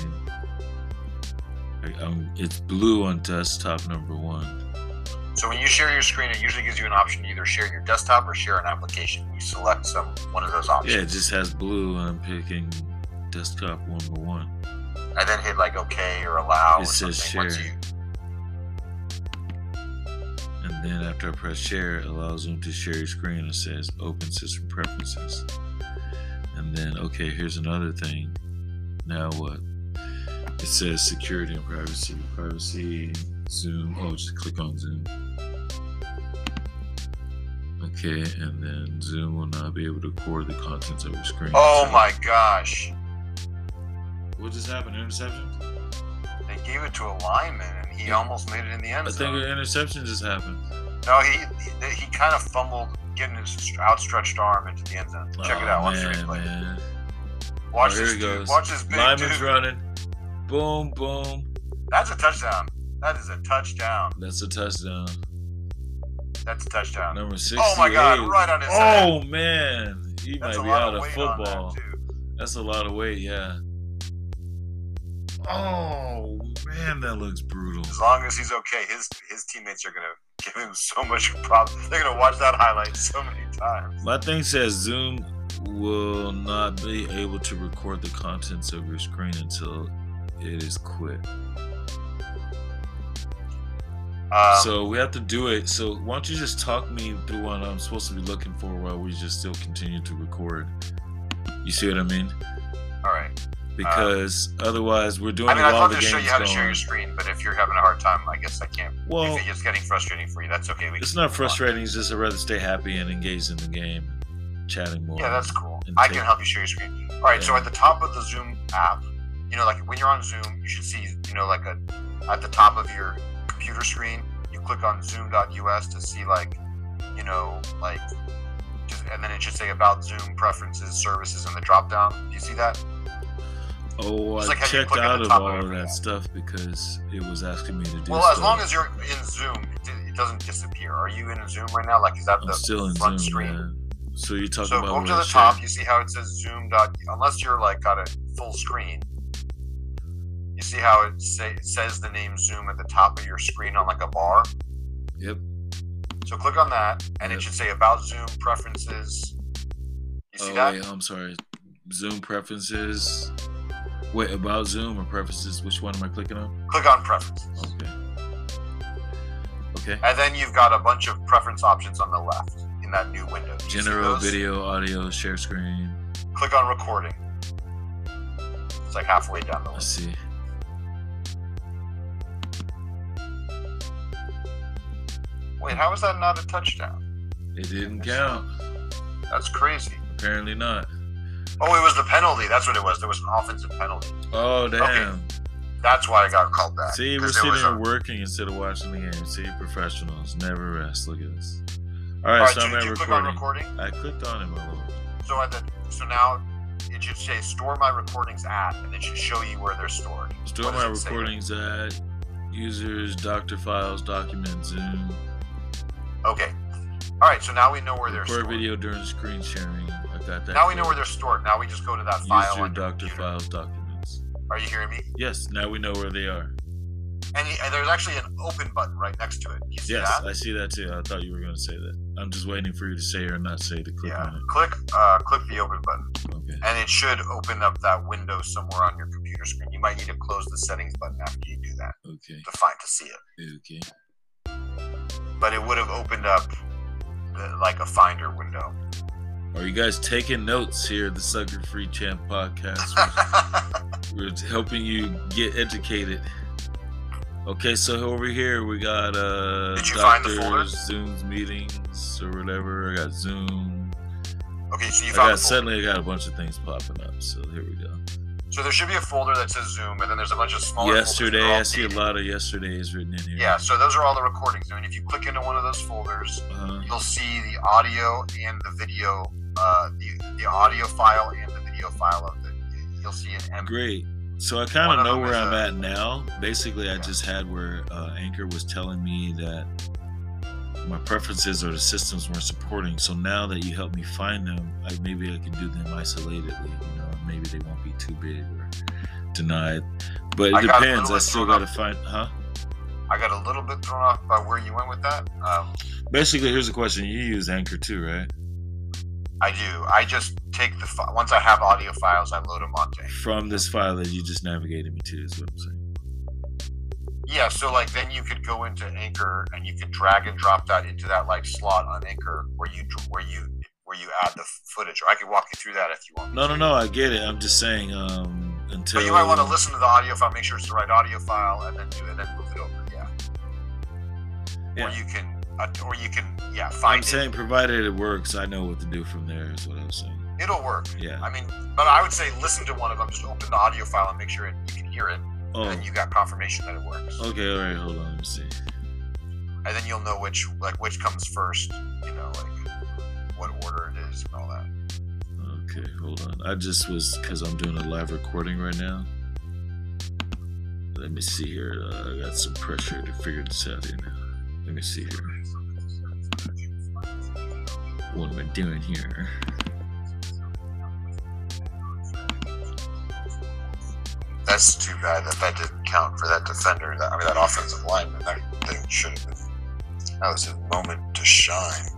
Um, it's blue on desktop number one. So when you share your screen, it usually gives you an option to either share your desktop or share an application. You select some one of those options, Yeah, it just has blue, and I'm picking desktop number one. and then hit like OK or allow It or says something. Once share. you then after I press share, it allows them to share your screen. and says open system preferences. And then, okay, here's another thing. Now what? It says security and privacy. Privacy, Zoom. Oh, just click on Zoom. Okay, and then Zoom will not be able to record the contents of your screen. Oh So- my gosh. What just happened? Interception? They gave it to a lineman, and he almost made it in the end zone. I think an interception just happened. No, he he, he kind of fumbled getting his outstretched arm into the end zone. Check it Oh, out. Watch the oh, man, replay. man. Watch Oh, this he dude. goes. Watch this big Lineman's dude. running. Boom, boom. That's a touchdown. That is a touchdown. That's a touchdown. That's a touchdown. Number six. Oh my God! Right on his oh, head. Oh man, he That's might be out of weight that, football. That's a lot of weight, yeah. Oh man, that looks brutal. As long as he's okay, his his teammates are gonna give him so much problem. They're gonna watch that highlight so many times. My thing says Zoom will not be able to record the contents of your screen until it is quit. Um, so we have to do it. So why don't you just talk me through what I'm supposed to be looking for while we just still continue to record? You see what I mean? all right. Uh, because otherwise we're doing I mean, I'd love the to show you how to share your screen, but if you're having a hard time, I guess I can't. well, if it's getting frustrating for you, that's okay. We it's not move on. frustrating. It's just I'd rather stay happy and engaged in the game, chatting more. Yeah, that's cool. I can help you share your screen. All right, so at the top of the Zoom app, you know, like when you're on Zoom, you should see, you know, like a at the top of your computer screen, you click on Zoom.us to see like, you know, like, just, and then it should say about Zoom preferences, services, in the drop down. Do you see that? Oh, I like checked out of all of that stuff because it was asking me to do. Well, as long as you're in Zoom, it, it doesn't disappear. Are you in Zoom right now? Like, is that I'm the still in front Zoom, screen? man. So you're talking So about go to the top. You see how it says Zoom. Dot, unless you're like got a full screen, you see how it, say, it says the name Zoom at the top of your screen on like a bar. Yep. So click on that, and Yep. it should say about Zoom preferences. You see oh that? wait, I'm sorry. Zoom preferences. Wait, about Zoom or preferences? Which one am I clicking on? Click on preferences, Okay. Okay. and then you've got a bunch of preference options on the left in that new window. Do General video, audio, share screen. Click on recording. It's like halfway down the list. see. Wait, how is that not a touchdown? It didn't count. That's crazy. Apparently not. Oh, it was the penalty. That's what it was. There was an offensive penalty. Oh damn. That's why I got called back. See, we're sitting here a- working instead of watching the game. See, professionals never rest. Look at this. All All right, right, so so I'm did at you click on recording. recording? I clicked on it, my lord. So at the so now it should say store my recordings at, and it should show you where they're stored. Store my it say? recordings at users, doctor files, document, Zoom, Okay. All right. So now we know where they're record stored. video during screen sharing. Got that. Now we know where they're stored. Now we just go to that file. User, on your doctor computer. files, documents. Are you hearing me? Yes, now we know where they are. And, and there's actually an open button right next to it. Yes, that? I see that too. I thought you were going to say that. I'm just waiting for you to say or not say to click yeah. on it. Click uh, click the open button. Okay. and it should open up that window somewhere on your computer screen. You might need to close the settings button after you do that Okay. to find to see it. Okay. But it would have opened up the, like a Finder window. Are you guys taking notes here at the Sucker Free Champ podcast? We're helping you get educated. Okay, so over here we got uh Did you find the folder? doctors, Zooms meetings or whatever. I got Zoom. okay, so you I found got the suddenly I got a bunch of things popping up. So here we go. So there should be a folder that says Zoom, and then there's a bunch of smaller. Yesterday, folders that are all I see a lot of yesterdays written in here. Yeah, so those are all the recordings. I mean, if you click into one of those folders, Uh-huh. you'll see the audio and the video, uh, the the audio file and the video file of the. You'll see an M. Great. So I kind of know where I'm a- at now. Basically, I just had where uh, Anchor was telling me that my preferences or the systems weren't supporting. So now that you help me find them, I, maybe I can do them isolatedly. You know, maybe they won't be too big or denied. But it I depends. I still got to find, huh? I got a little bit thrown off by where you went with that. Um, Basically, here's the question: You use Anchor too, right? I do. I just take the fi- once I have audio files, I load them onto. From this file that you just navigated me to, is what I'm saying. Yeah, so like then you could go into Anchor and you could drag and drop that into that like slot on Anchor where you where you where you add the footage. Or I could walk you through that if you want. No, no, no. I get it. I'm just saying. Um, until But you might want to listen to the audio file, make sure it's the right audio file, and then do and then move it over. Yeah. Yeah. Or you can, or you can, yeah, I'm it. saying, provided it works, I know what to do from there. Is what I'm saying. It'll work. Yeah. I mean, but I would say listen to one of them. Just open the audio file and make sure it, you can hear it, Oh, and you got confirmation that it works. okay. All right. Hold on. Let me see. And then you'll know which like which comes first. You know, like what order it is and all that. Okay. Hold on. I just was because I'm doing a live recording right now. Let me see here. Uh, I got some pressure to figure this out here now. Let me see here. What am I doing here? That's too bad that that didn't count for that defender. That, I mean, that offensive lineman. That thing should have been. That was his moment to shine.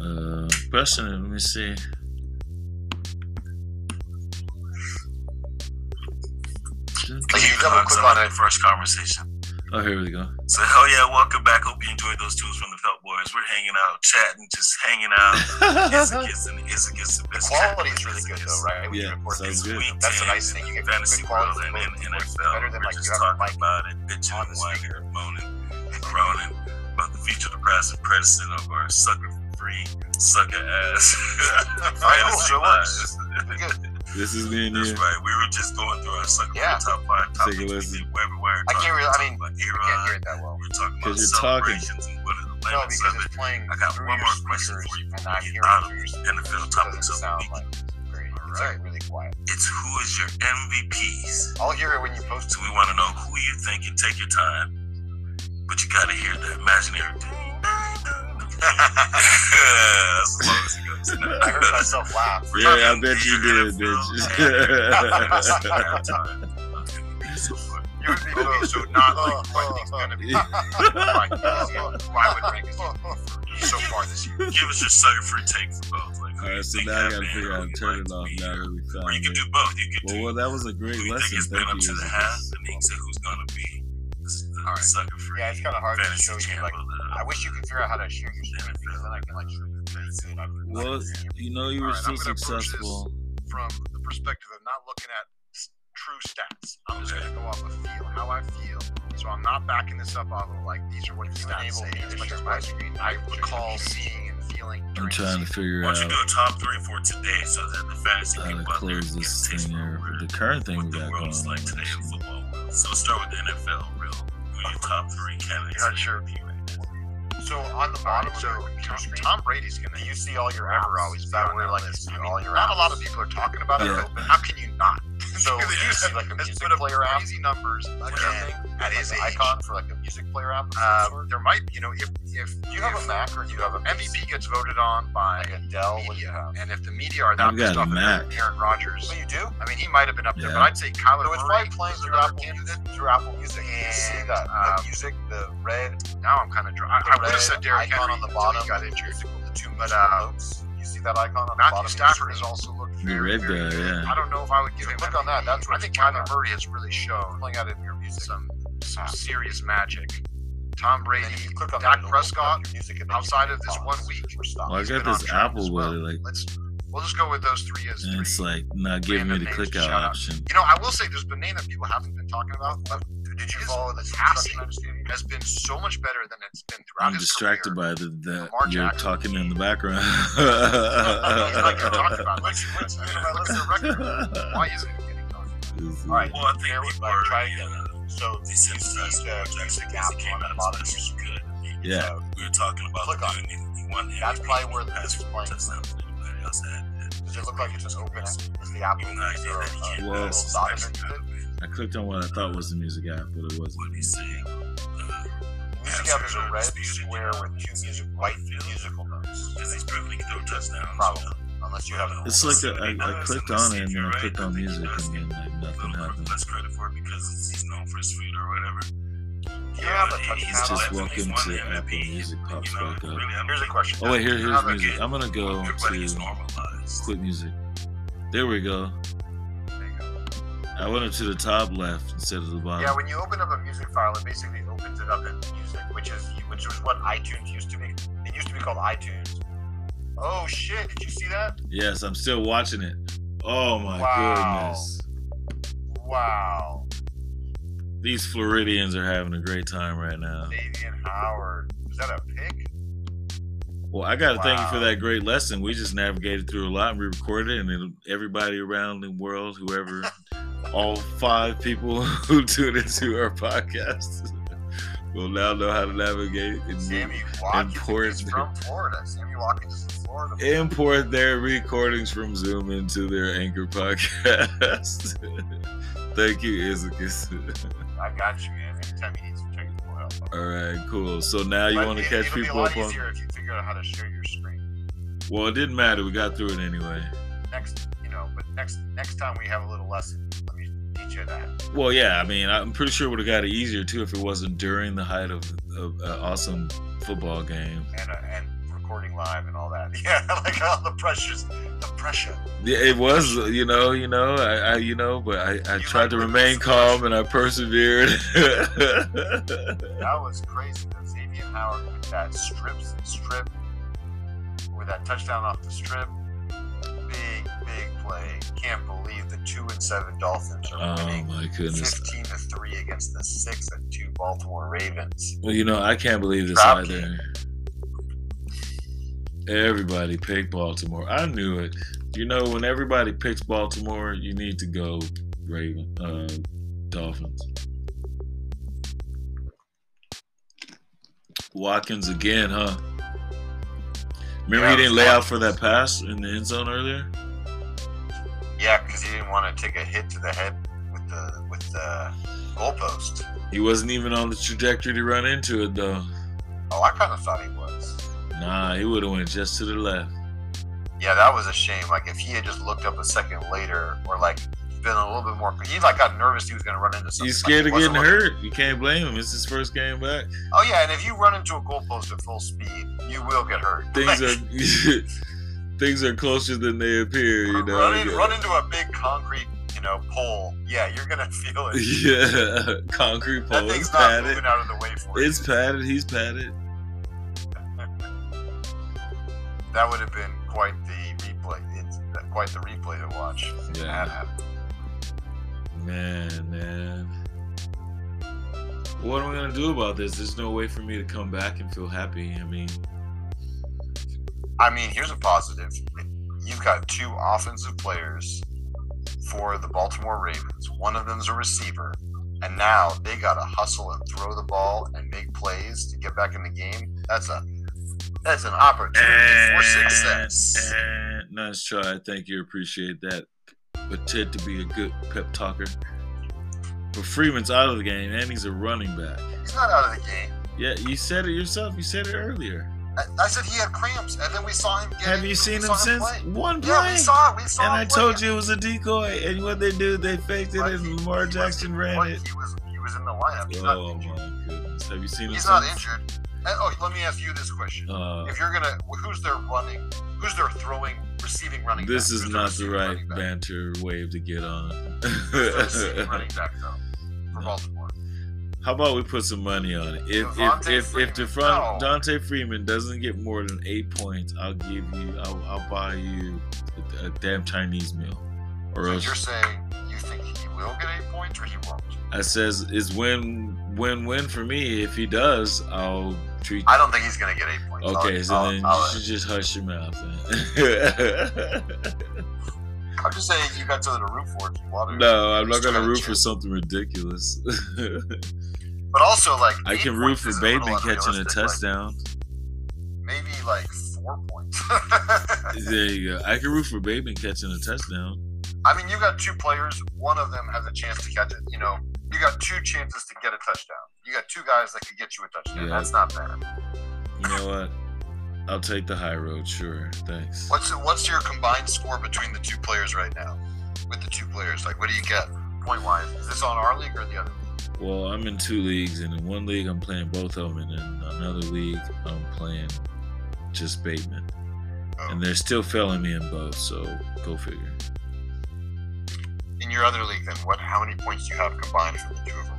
Uh, it. Let me see. You double click on it. First conversation. Oh, here we go. So hell yeah, welcome back. Hope you enjoyed those tunes from the Felt Boys. We're hanging out, chatting, just hanging out. Izakis and Izakis the The best. quality cat. is really good though, right? When you Yeah, record sounds this. good. Week That's the 10, nice thing. You get Fantasy good quality World and, and vocal. NFL. Better uh, than We're like just you have a talking mic about it, bitching and whining and moaning and groaning about the future depressing president of our sucker free sucker ass. I know, fantasy so it works. Lives. Pretty good. This is me and That's you. right. We were just going through our sucker Yeah. free top five topics. Take a We listen. did waiver wire I can't really- I mean, talked about I can't hear it that well. We were talking about 'Cause you're talking. celebrations and what are the No, limits because of it's it. playing I got one more question for you and before I'm get out through your speakers. NFL so it topics of the week. like great. It's Alright. like really quiet. It's who is your MVPs? I'll hear it when you post So we want to know who you think and take your time, but you gotta hear the imaginary ding, ding, ding. That's as long as it goes. I heard myself laugh. Yeah, I bet you did, bitch. You would be okay, so not like what I think's gonna be. Right. Why would rank us so far this year? Give us your sucker free take for both. Like, who All you right, so now I gotta figure out how to you'd turn it off now here. that we uh, Or you could it. do both. You could Well, do well, that was a great who you think lesson. has been Thank up you. to the half, and then you say who's gonna be the, the All right. sucker free. Yeah, it's kinda hard to show you, like, of the- I wish you could figure out how to share your screen because then I can like show you things that I would Well, you know, you were All right, I'm so successful. from the perspective of not looking at true stats. I'm just gonna go off of feel, how I feel. So I'm not backing this up off of like these are what You stats say. me It's to just share my screen. I recall seeing and feeling. I'm trying to the season. figure Why out don't you do a top three for today so that the fantasy how to people out there close can this taste thing for here. The current thing we what the got going is like today in football. So let's start with the NFL, real. Who are your top three candidates? You're not sure. MVP right now? So on the bottom So Tom, Tom Brady's gonna you see all your forever apps? always Is be that on where that like you see I mean, all your not apps? a lot of people are talking about it. Yeah. but How can you not? So Because you you see like a music put up player app. crazy numbers Like again. at at like his an age. icon for like a music player app. Of some sort? there might, you know, if if Do you have if a Mac or you have a MVP gets voted on by like a Dell? You media, have? and if the media are that I've got pissed a off at Aaron Rodgers, So you do? I mean, he might have been up there, Yeah. but I'd say Kyler So it's Murray probably playing is through Apple. Music. Through Apple Music, you see that um, the music, the red, Now I'm kind of dry. I, I would red said Derrick icon Henry on the bottom. got injured. musical, the two But, musical uh. You see that icon on the Matthew bottom? Stafford of has also looked The very, red very guy, good. yeah. I don't know if I would give So him click on that, that's what I think it's playing Kyler at. Murray has really screen. shown playing out of your music. some some serious magic. Tom Brady, you click on that, Dak Prescott, open up music and then you outside of this one week. Well, I got this on Apple as well. it. Like, Let's we'll just go with those three as and three. it's like not giving me the names click out shout out. option. You know, I will say there's been a name that people haven't been talking about. But Did you his follow the passing has been so much better than it's been throughout I'm his distracted career. by the that Lamar you're Jackson. talking in the background. He's not getting talked about. What's, what's on my list of record? Why isn't it getting talked about? This All right. Well, I think There we people go. are Try already, again. uh, So you see desensitized the Lamar Jackson music it came on the bottom. as special good. Yeah. So We were talking about Click on doing it. He won the That's probably where the passed music's for playing. touchdowns than anybody else had. does it look like it's an open app? Is the Apple Even though I did or that, he can't Well- pass little his dot next underneath it? round. I clicked on what I thought was the music app, but it wasn't. What do you say? Uh, Music app is a red square with two music white musical notes. Because he's proven he can touchdowns. Probably. Unless you have an It's like a, I, I clicked on it and then I clicked on music and then like nothing happened. Less credit for it because he's known for his food or whatever. Do you have a he- touch he's just welcome to Apple Music pops you know, back up. really, Here's a question. Oh wait, here, here's How they music. I'm gonna go to quit music. There we go. I went up to the top left instead of the bottom. Yeah, when you open up a music file, it basically opens it up in music, which is which was what iTunes used to be. It used to be called iTunes. Oh shit! Did you see that? Yes, I'm still watching it. Oh my Wow. goodness. Wow. These Floridians are having a great time right now. Xavien Howard. Was that a pick? Well, I got to thank you for that great lesson. We just navigated through a lot and we recorded it, and then everybody around the world, whoever, all five people who tune into our podcast, will now know how to navigate and Sammy Watkins Important. is from Florida. Sammy Watkins is from Florida. import their recordings from Zoom into their Anchor podcast. thank you, Izakis. I got you, man. Anytime you need some technical help. all right, cool. So now you want to catch it'll people be a lot up on? easier if you figure out how to share your screen. Well, it didn't matter. We got through it anyway. Next, you know, but next next time we have a little lesson. Let me teach you that. Well, yeah, I mean, I'm pretty sure it would have got it easier too if it wasn't during the height of of an awesome football game. And uh, and recording live and all that. Yeah, like all the pressures, the pressure. Yeah, it was, you know, you know, I, I you know, but I, I You tried like to remain calm and I persevered. That was crazy. though. Xavier Howard with that strip, strip, with that touchdown off the strip. Big, big play. Can't believe the two and seven Dolphins are oh winning my goodness. 15 to three against the six and two Baltimore Ravens. Well, you know, I can't believe this Drop either. Everybody picked Baltimore. I knew it. You know, when everybody picks Baltimore, you need to go Raven, uh, Dolphins. Watkins again, huh? Remember Yeah, he didn't lay out for that pass in the end zone earlier? Yeah, because he didn't want to take a hit to the head with the with the goalpost. He wasn't even on the trajectory to run into it though. Oh, I kind of thought he was. Nah, he would have went just to the left. Yeah, that was a shame. Like if he had just looked up a second later, or like been a little bit more, he like got nervous he was going to run into something. He's Like, scared he of getting looking- hurt. You can't blame him. It's his first game back. Oh yeah, and if you run into a goalpost at full speed, you will get hurt. Things are things are closer than they appear. You know. run, in- run into a big concrete, you know, pole. Yeah, you're gonna feel it. Yeah, concrete pole. That thing's It's not padded. moving out of the way for you. It's padded. He's padded. That would have been quite the replay. It's uh, quite the replay to watch. Yeah. Man, man. What am I gonna do about this? There's no way for me to come back and feel happy. I mean, I mean, here's a positive. You've got two offensive players for the Baltimore Ravens. One of them's a receiver, and now they got to hustle and throw the ball and make plays to get back in the game. That's a that's an opportunity for success. Eh, nice try. Thank you. Appreciate that. But Ted to be a good pep talker. But Freeman's out of the game, and he's a running back. He's not out of the game. Yeah, you said it yourself. You said it earlier. I, I said he had cramps, and then we saw him. Get Have you seen him since play. one play? Yeah, we saw it. We saw and I play. told you it was a decoy. And what they do, they faked it, and Lamar Jackson ran it. He was he was in the lineup. He's Oh my goodness! Have you seen him? He's not since? injured. Oh, let me ask you this question: Uh, If you're gonna, who's their running? Who's their throwing, receiving running? this back? is Who's not the right banter wave to get on. Running back though for No. Baltimore? How about we put some money on it? If Devonta if if if the front No. Dante Freeman doesn't get more than eight points, I'll give you. I'll, I'll buy you a, a damn Chinese meal, or So else you're saying you think he will get eight points or he won't? I says it's win win win for me. If he does, I'll treat. I don't think he's gonna get eight points. Okay, I'll, so I'll, then I'll- you should just hush your mouth. Then. I'm just saying you got something to root for if you want to. no, I'm not gonna root for something ridiculous. But also, like I can root for Bateman catching a unrealistic, like, touchdown. maybe like four points. There you go. I can root for Bateman catching a touchdown. I mean, you got two players. One of them has a chance to catch it. You know, you got two chances to get a touchdown. You got two guys that could get you a touchdown. Yeah. That's not bad. You know what? I'll take the high road. Sure. Thanks. What's what's your combined score between the two players right now? With the two players, like what do you get point wise? Is this on our league or the other? Well, I'm in two leagues, and in one league I'm playing both of them, and in another league I'm playing just Bateman. Oh. And they're still failing me in both, so go figure. In your other league, then what? How many points do you have combined from the two of them?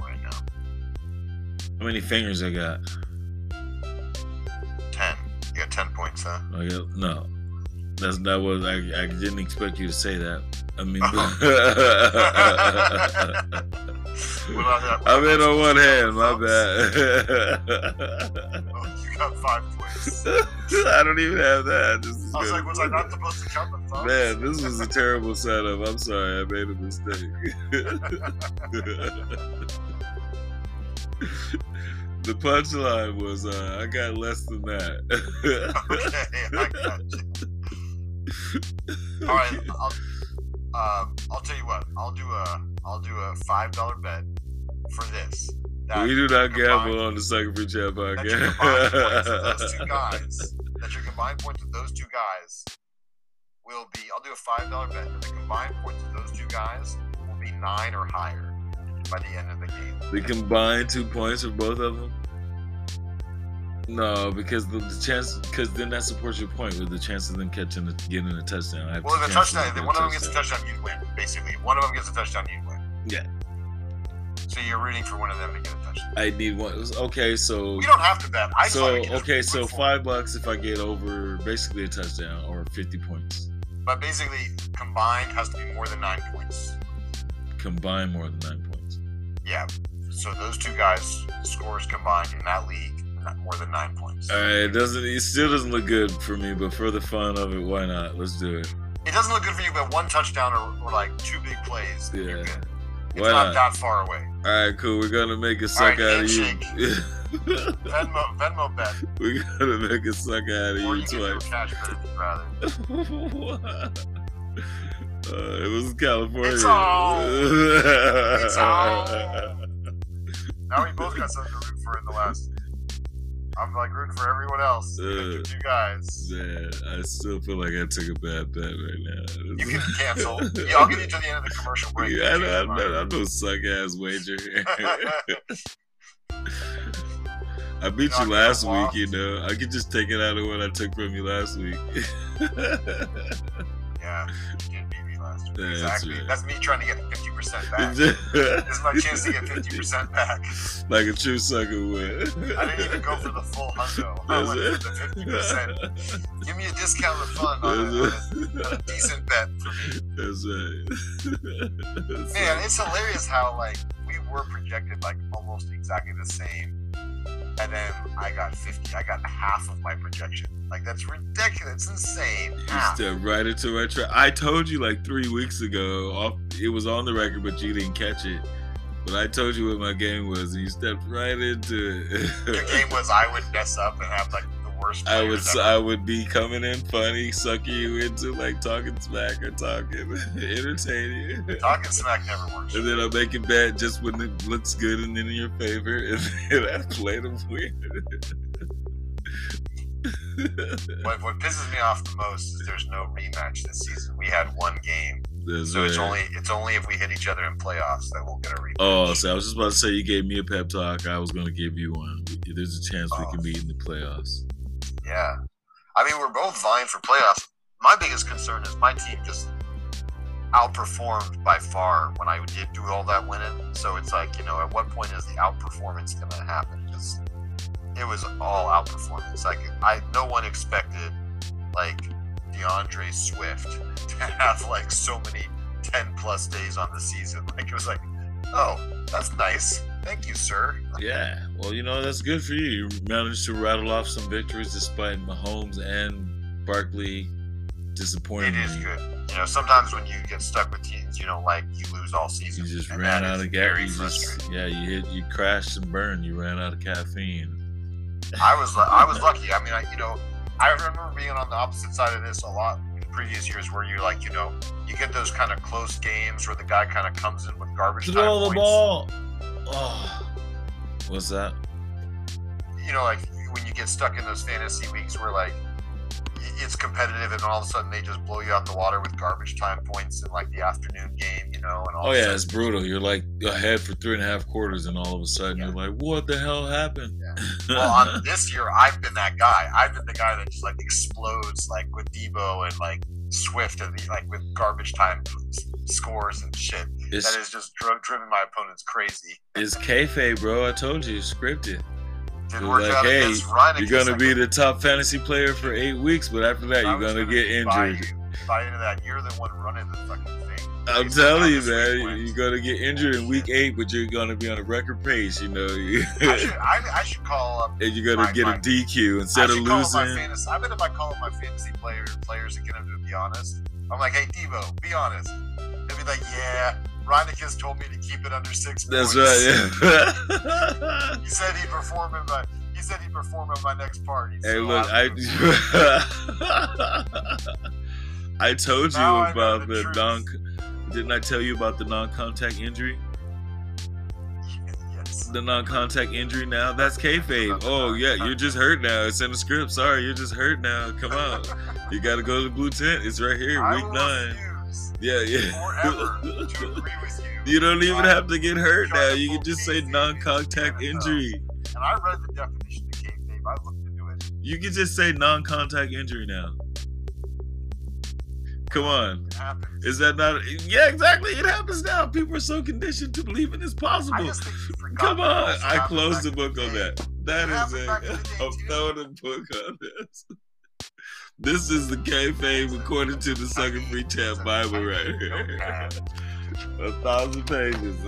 How many fingers I got? Ten. You got ten points, huh? Oh, I got no. That's that was I. I didn't expect you to say that. I mean, What? What I'm in on one hand. My bad. Oh, you got five points. I don't even have that. This is I was like, was I not supposed to count the thumbs? Man, this was a terrible setup. I'm sorry, I made a mistake. The punchline was, uh, I got less than that. okay, I got you. All right, I'll, um, I'll tell you what. I'll do a, I'll do a five dollar bet for this. We do not combined- gamble on the Sucker Free Champ That your combined points of those two guys, that your combined points of those two guys will be. I'll do a five dollar bet that the combined points of those two guys will be nine or higher by the end of the game. the combined two points for both of them. No, because the, the chance, because then that supports your point with the chance of them catching, a, getting a touchdown. I Well, if the chances touchdown, to if one of them gets a touchdown, you win. Basically, one of them gets a touchdown, you win. Yeah. So you're rooting for one of them to get a touchdown. I need one. Okay, so We don't have to bet. I so like to just okay, so five bucks if I get over basically a touchdown or fifty points. But basically, combined has to be more than nine points. Combine more than nine points. Yeah. So those two guys scores combined in that league not more than nine points. All right, it doesn't. It still doesn't look good for me, but for the fun of it, why not? Let's do it. It doesn't look good for you, but one touchdown or, or like two big plays, Yeah. you're good. It's Why not not? that far away. All right, cool. We're gonna make a suck right, out of you. Venmo, Venmo bet, We're gonna make a suck out of or you you can do a twice. cash bet if rather. uh, it was California. It's on. It's on. Now we both got something to root for in the last. I'm like rooting for everyone else. Uh, You guys. Man, I still feel like I took a bad bet right now. You can cancel. Yeah, I'll give you to the end of the commercial break. Yeah, I know, I know, I know suck ass wager. I beat Not you last week, you know. I could just take it out of what I took from you last week. yeah, you did beat me last week. That's exactly. right. That's me trying to get 50% back. this is my chance to get 50% back. like a true sucker would. I didn't even go for the full hundo. I went it. for the 50%. Give me a discount of fun on a, on a, on a decent bet for me. That's right. That's Man, right. it's hilarious how like we were projected like almost exactly the same, and then I got fifty. I got half of my projection. Like that's ridiculous. It's insane. You Half. stepped right into my trap. I told you like three weeks ago. Off, it was on the record, but you didn't catch it. But I told you what my game was, and you stepped right into it. Your game was I would mess up and have like worst. I would players I would be coming in funny, sucking you into like talking smack or talking, entertaining. Talking smack never works. And then I make it bad just when it looks good and then in your favor, and then I play them weird. What, what pisses me off the most is there's no rematch this season. We had one game, That's so it's only it's only if we hit each other in playoffs that we'll get a rematch. Oh, so I was just about to say you gave me a pep talk. I was going to give you one. There's a chance we Oh. can meet in the playoffs. Yeah. I mean, we're both vying for playoffs. My biggest concern is my team just outperformed by far when I did do all that winning. So it's like, you know, at what point is the outperformance going to happen? Because it was all outperformance. Like, I no one expected, like, D'Andre Swift to have, like, so many 10 plus days on the season. Like, it was like, oh, that's nice. Thank you, sir. Yeah, well, you know that's good for you. You managed to rattle off some victories despite Mahomes and Barkley It disappointing is you. good. You know, sometimes when you get stuck with teams you don't like, you lose all season. You just ran out of gas. You yeah, you hit, you crashed and burned. You ran out of caffeine. I was, I was lucky. I mean, I, you know, I remember being on the opposite side of this a lot in previous years, where you're like, you know, you get those kind of close games where the guy kind of comes in with garbage time Throw the points. ball. Oh, what's that? You know, like when you get stuck in those fantasy weeks where like it's competitive, and all of a sudden they just blow you out the water with garbage time points in like the afternoon game. You know, and all Oh yeah, sudden- it's brutal. You're like ahead for three and a half quarters, and all of a sudden Yeah. you're like, "What the hell happened?" Well, on this year, I've been that guy. I've been the guy that just like explodes, like with Deebo and like Swift, and like with garbage time scores and shit. it's That is just dro- driven my opponents crazy. it's kayfabe, bro. I told you, scripted. Did You're work like, out hey. You're gonna be the top fantasy player for eight weeks, but after that, you're gonna get Buy, injured. you, buy into that. You're the one running the fucking thing. I'm Based on how telling you, man, you're gonna get injured in week eight, but you're gonna be on a record pace. You know, I should, I, I should call up. and you're gonna My- get my- a DQ instead of should call up my losing. fantasy. I bet if I call up my fantasy player players and get them to be honest, I'm like, hey Deebo, be honest. They'll be like, yeah, Reinicus told me to keep it under six That's points. right. Yeah. He said he'd perform in my. He said he'd perform at my next party. hey, look, I I told you Now about the the truth. Didn't I tell you about the non-contact injury? yes. The non-contact injury now. That's kayfabe. Oh yeah, you're just hurt now. It's in the script. Sorry, you're just hurt now. Come on, you got to go to the blue tent. It's right here, week nine. Yeah, yeah. forever to agree with you. You don't even have to get hurt now. You can just say non-contact NFL. Uh, injury. And I read the definition of kayfabe. I looked into it. You can just say non-contact injury now. Come on. Is that not? Yeah, exactly. It happens now. People are so conditioned to believe it is possible. just think you forgot. Come on. I closed the book on that. That is It is happened a. back in the day, I'm throwing a book on this. This is the kayfabe according to the Sucker Free Champ Bible right here. A thousand pages.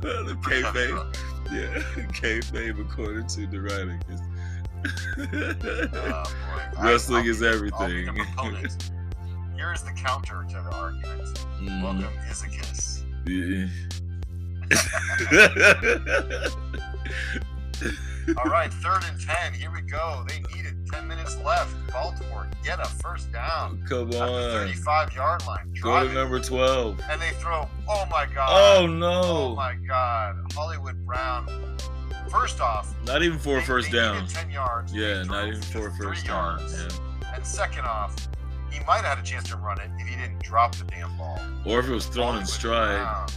The kayfabe. Yeah, kayfabe according to the writing. Oh, boy. Wrestling is everything. I'll be the proponent. Here's the counter to the argument. Mm, Welcome, Izakis. yeah. All right, third and ten. Here we go. They need it. ten minutes left. Baltimore get a first down Come on. 35 yard line. Go to number 12. and they throw. Oh my god. Oh no. Oh my god. Hollywood Brown. First off, Not even for a first down. Ten yards. Yeah, not even for a first down. Yeah. And second off, he might have had a chance to run it if he didn't drop the damn ball. Or if it was thrown in stride.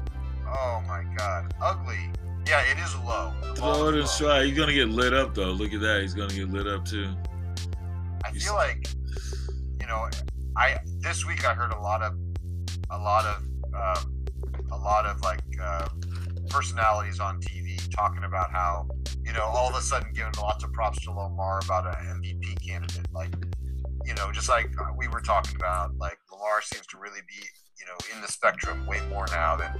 Oh my god. Ugly. Yeah, it is low. The Throw it in stride. He's gonna get lit up though. Look at that. He's gonna get lit up too. I You feel like, you know, I this week I heard a lot of, a lot of, um, a lot of like uh, personalities on TV talking about how, you know, all of a sudden giving lots of props to Lamar about an MVP candidate, like, you know, just like uh, we were talking about, like Lamar seems to really be, you know, in the spectrum way more now than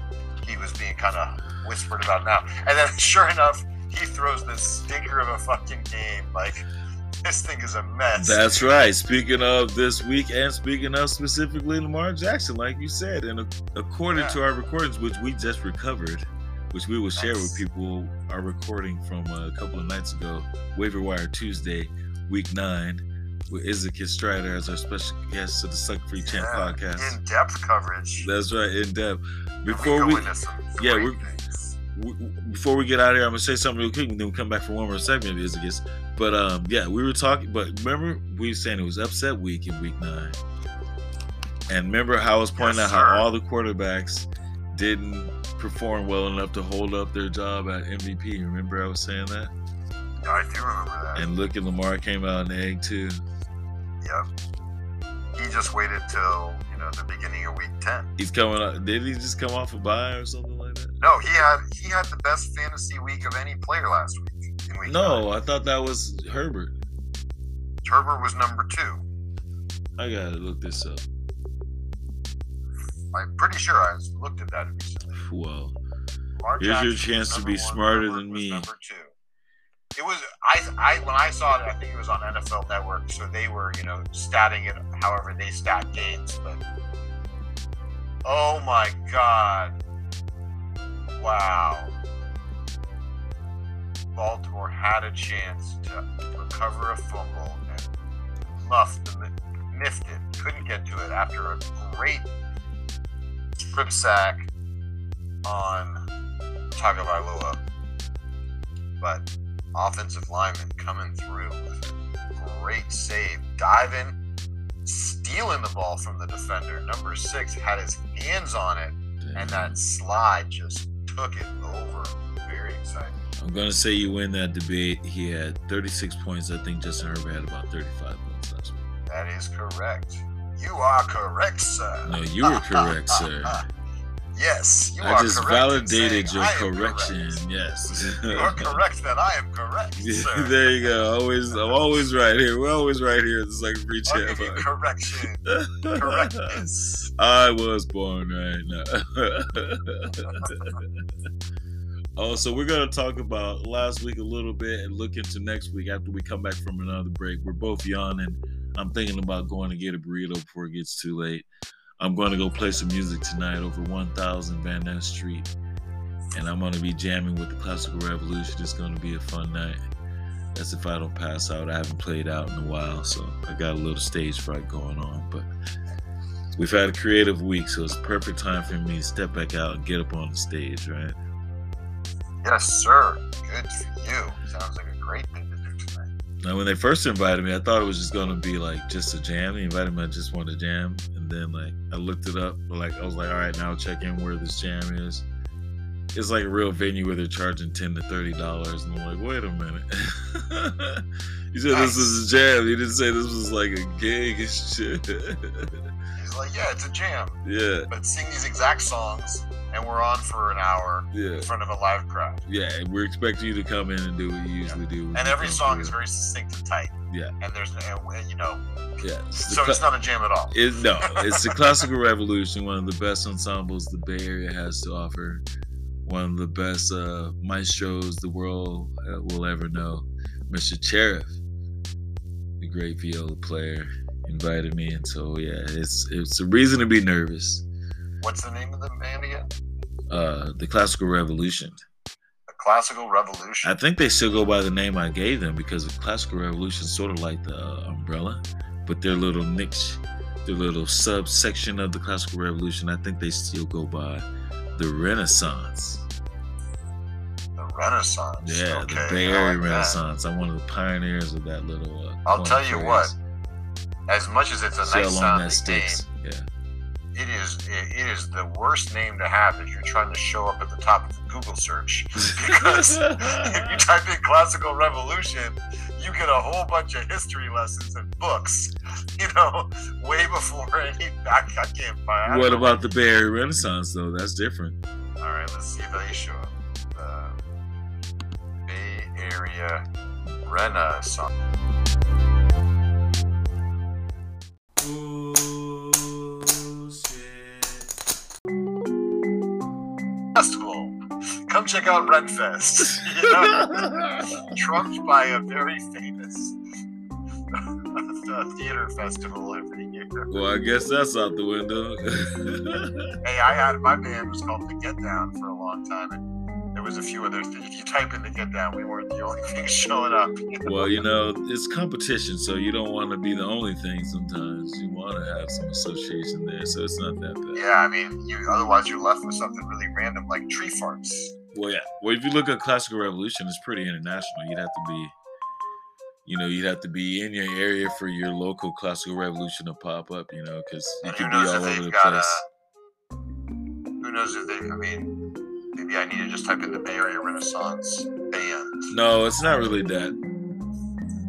he was being kind of whispered about now. And then, sure enough, he throws this stinker of a fucking game, like. This thing is a mess. That's right. Speaking of this week, and speaking of specifically Lamar Jackson, like you said, and according Yeah. to our recordings, which we just recovered, which we will share with people, our recording from a couple of nights ago, Waiver Wire Tuesday, week nine, with Izakis Strider as our special guest of the Suck Free Champ Yeah, podcast. in-depth coverage. That's right, in depth. Before go we, yeah, great we're- things. w- w- before we get out of here, I'm gonna say something real quick, and then we'll come back for one more segment. It gets, but um, yeah, we were talking. But remember, we were saying it was upset week in week nine, and remember how I was pointing Yes, out how all the quarterbacks didn't perform well enough to hold up their job at MVP. Remember, I was saying that. Yeah, I do remember that. And look at Lamar came out the egg too. yep. He just waited till you know the beginning of week ten. He's coming. up did he just come off a bye or something like that? No, he had he had the best fantasy week of any player last week. In week No, nine. I thought that was Herbert. Herbert was number two. I gotta look this up. I'm pretty sure I looked at that recently. Well, Lamar Here's your chance to be one, smarter than me. Number two. It was I I when I saw it, I think it was on NFL Network, so they were you know statting it however they stat games. But oh my god, wow! Baltimore had a chance to recover a fumble and muffed the miffed it, couldn't get to it after a great sack on Tagovailoa. But offensive lineman coming through with a great save, diving, stealing the ball from the defender. Number six had his hands on it, and that slide just took it over. Very exciting. I'm gonna say you win that debate. He had 36 points. I think Justin Herbert had about 35 points last week. That is correct. You are correct, sir. No, you were correct, sir. yes, you I are just validated your correction. correct. Yes. You are correct that I am correct, sir. there you go. Always, I'm always right here. We're always right here the Sucker Free I'll give you Champ. correction. Correctness. I was born right now. oh, so we're gonna talk about last week a little bit and look into next week after we come back from another break. We're both yawning. I'm thinking about going to get a burrito before it gets too late. I'm going to go play some music tonight over 1000 Van Ness Street, and I'm going to be jamming with the Classical Revolution. It's going to be a fun night. That's if I don't pass out. I haven't played out in a while, so I got a little stage fright going on, but we've had a creative week, so it's perfect time for me to step back out and get up on the stage, right? Yes, sir. Good for you. Sounds like a great thing. Now, when they first invited me, I thought it was just gonna be like just a jam. They invited me, I just wanted to jam, and then like I looked it up, like I was like, all right, now check in where this jam is, it's like a real venue where they're charging ten to thirty dollars, and I'm like, wait a minute. you said this is a jam. You didn't say this was like a gig and shit. He's like, yeah, it's a jam, yeah, but sing these exact songs, and we're on for an hour yeah, in front of a live crowd. yeah. And we're expecting you to come in and do what you usually do. And every song is very succinct and tight. Yeah. And there's, and, you know, yeah. It's so cla- it's not a jam at all. It, no, it's the classical revolution, one of the best ensembles the Bay Area has to offer, one of the best uh, maestros the world uh, will ever know. Mr. Cherif, the great viola player, invited me, and so yeah, it's it's a reason to be nervous. What's the name of the band again? Uh, the classical revolution. The Classical Revolution. I think they still go by the name I gave them because the classical revolution is sort of like the uh, umbrella, but their little niche, their little subsection of the classical revolution. I think they still go by the Renaissance. the Renaissance. Yeah, okay, the Bay Area like that. Renaissance. I'm one of the pioneers of that little. Uh, I'll tell you phrase. what, As much as it's a See nice sounding that sticks. name, Yeah. It is it, it is the worst name to have if you're trying to show up at the top of a Google search. Because if you type in classical revolution, you get a whole bunch of history lessons and books. You know, way before any I, I can't find. I What don't know. about the Bay Area Renaissance though? That's different. All right, let's see if they show up. The Bay Area Renaissance. Festival. Come check out Renfest. You know? Trumped by a very famous uh, theater festival every year. Well, I guess that's out the window. Hey, I had my band was called The Get Down for a long time, and there was a few other. Th- if you type in The Get Down, we weren't the only thing showing up. well, you know, it's competition, so you don't want to be the only thing. Sometimes you want to have some association there, so it's not that bad. Yeah, I mean, you otherwise you're left with something really random like tree farts. Well, yeah. Well, if you look at classical revolution, it's pretty international. You'd have to be, you know, you'd have to be in your area for your local classical revolution to pop up. You know, because you could be all over the place. a. Who knows if they? I mean, maybe I need to just type in the Bay Area Renaissance band. No, it's not really that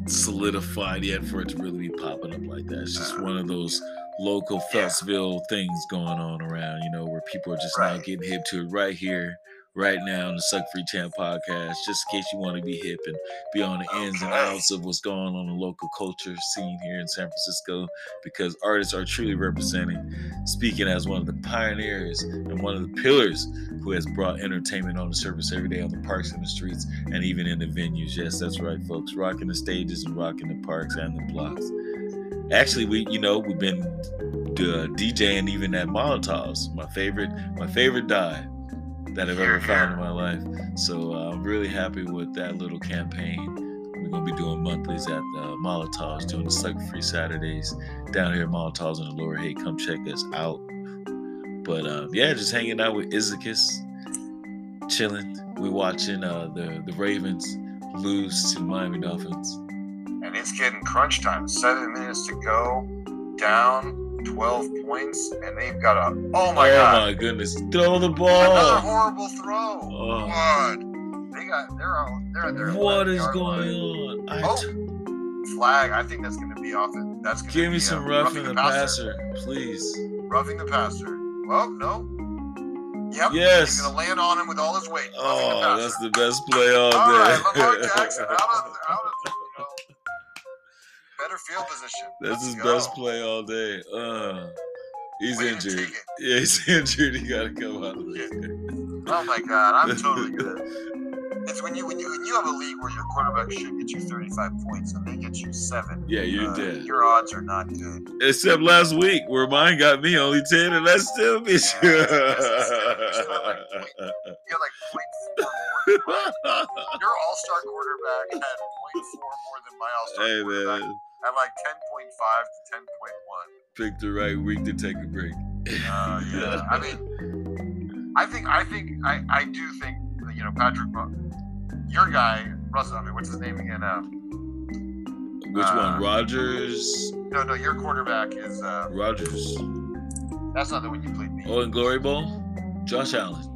solidified yet for it to really be popping up like that. It's just uh, one of those local Yeah. Phelpsville things going on around, you know, where people are just now getting hip to it right here, right now on the Suck Free Champ podcast, just in case you want to be hip and be on the ins and outs of what's going on in the local culture scene here in San Francisco, because artists are truly representing, speaking as one of the pioneers and one of the pillars who has brought entertainment on the surface every day on the parks and the streets and even in the venues. Yes, that's right, folks. Rocking the stages and rocking the parks and the blocks. Actually, we you know we've been uh, DJing even at Molotovs, my favorite my favorite dive that I've ever found in my life. So uh, I'm really happy with that little campaign. We're gonna be doing monthlies at uh, Molotovs, doing the Suck Free Saturdays down here at Molotovs in the Lower Haight. Come check us out. But um, yeah, just hanging out with Izakis, chilling. We're watching uh, the the Ravens lose to the Miami Dolphins. and it's getting crunch time. Seven minutes to go, down 12 points, and they've got a oh my oh god, my goodness! Throw the ball, another horrible throw. Oh. What? They got they're all they're at their What 11 is going line. on? I Oh, t- Flag. I think that's going to be off. The, that's going to give be me some uh, roughing the passer, please. Roughing the passer. Well, no. Yep. Yes. He's going to land on him with all his weight. Roughing the Oh, that's the best play all All right, day. Lamar Jackson out of out of better field position. That's Let's his go. best play all day. Uh, he's injured. Yeah, he's injured. He gotta come out of this. Oh my god, I'm totally good. It's when you when you when you have a league where your quarterback should get you 35 points and they get you seven. Yeah, you're uh, dead. Your odds are not good. Except last week where mine got me only ten, and that still beat you. Yeah, like. You got like 0.4 more than mine. Your all-star quarterback had 0.4 more than my all-star hey quarterback man, at like 10.5 to 10.1. pick the right week to take a break. Uh, yeah, I mean, I think, I think, I, I do think, that, you know, Patrick, your guy, Russell. I mean, what's his name again? Uh, Which Uh, one? Rodgers. no, no, your quarterback is. Uh, Rodgers. that's not the one you played. Me. Oh, in Glory Bowl, Josh Allen.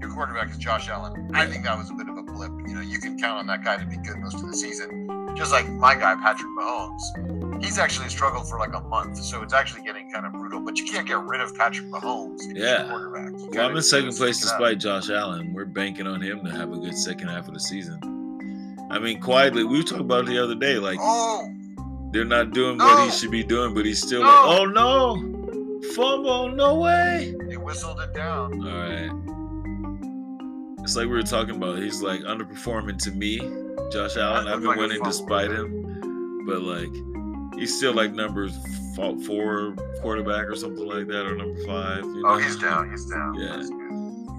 Your quarterback is Josh Allen. I think that was a bit of a blip. You know, you can count on that guy to be good most of the season. Just like my guy, Patrick Mahomes. He's actually struggled for like a month, so it's actually getting kind of brutal. But you can't get rid of Patrick Mahomes Yeah. quarterback. You Well, I'm in second place despite Josh Allen. We're banking on him to have a good second half of the season. I mean, quietly, we talked about it the other day. Like, Oh, they're not doing what he should be doing, but he's still No. like, oh no, fumble, no way. they whistled it down. All right. It's like we were talking about. He's like underperforming to me, Josh Allen. I've been like winning despite him, but like he's still like number four quarterback or something like that, or number five. You Oh, he's down. He's down. Yeah.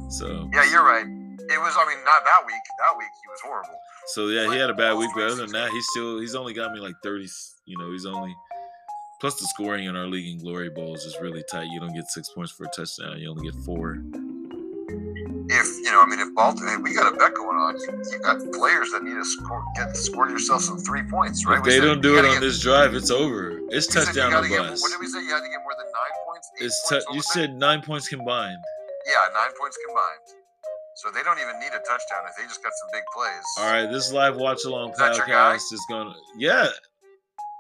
So, Yeah, you're right. It was. I mean, not that week. That week he was horrible. so yeah, he had a bad week, but other than that, he's still he's only got me like thirty. You know, he's only plus the scoring in our league in Glory Bowls is really tight. You don't get six points for a touchdown. You only get four. If you know, I mean, if Baltimore, we got a bet going on. You, you got players that need to score, get score yourself some three points, right? If We they said don't do it on get- this drive, it's over. It's we said you touchdown or bust. What did we say? You had to get more than nine points. It's points. you it? said nine points combined. Yeah, nine points combined. So they don't even need a touchdown if they just got some big plays. All right, this live watch along Is that your guy? podcast is gonna. Yeah,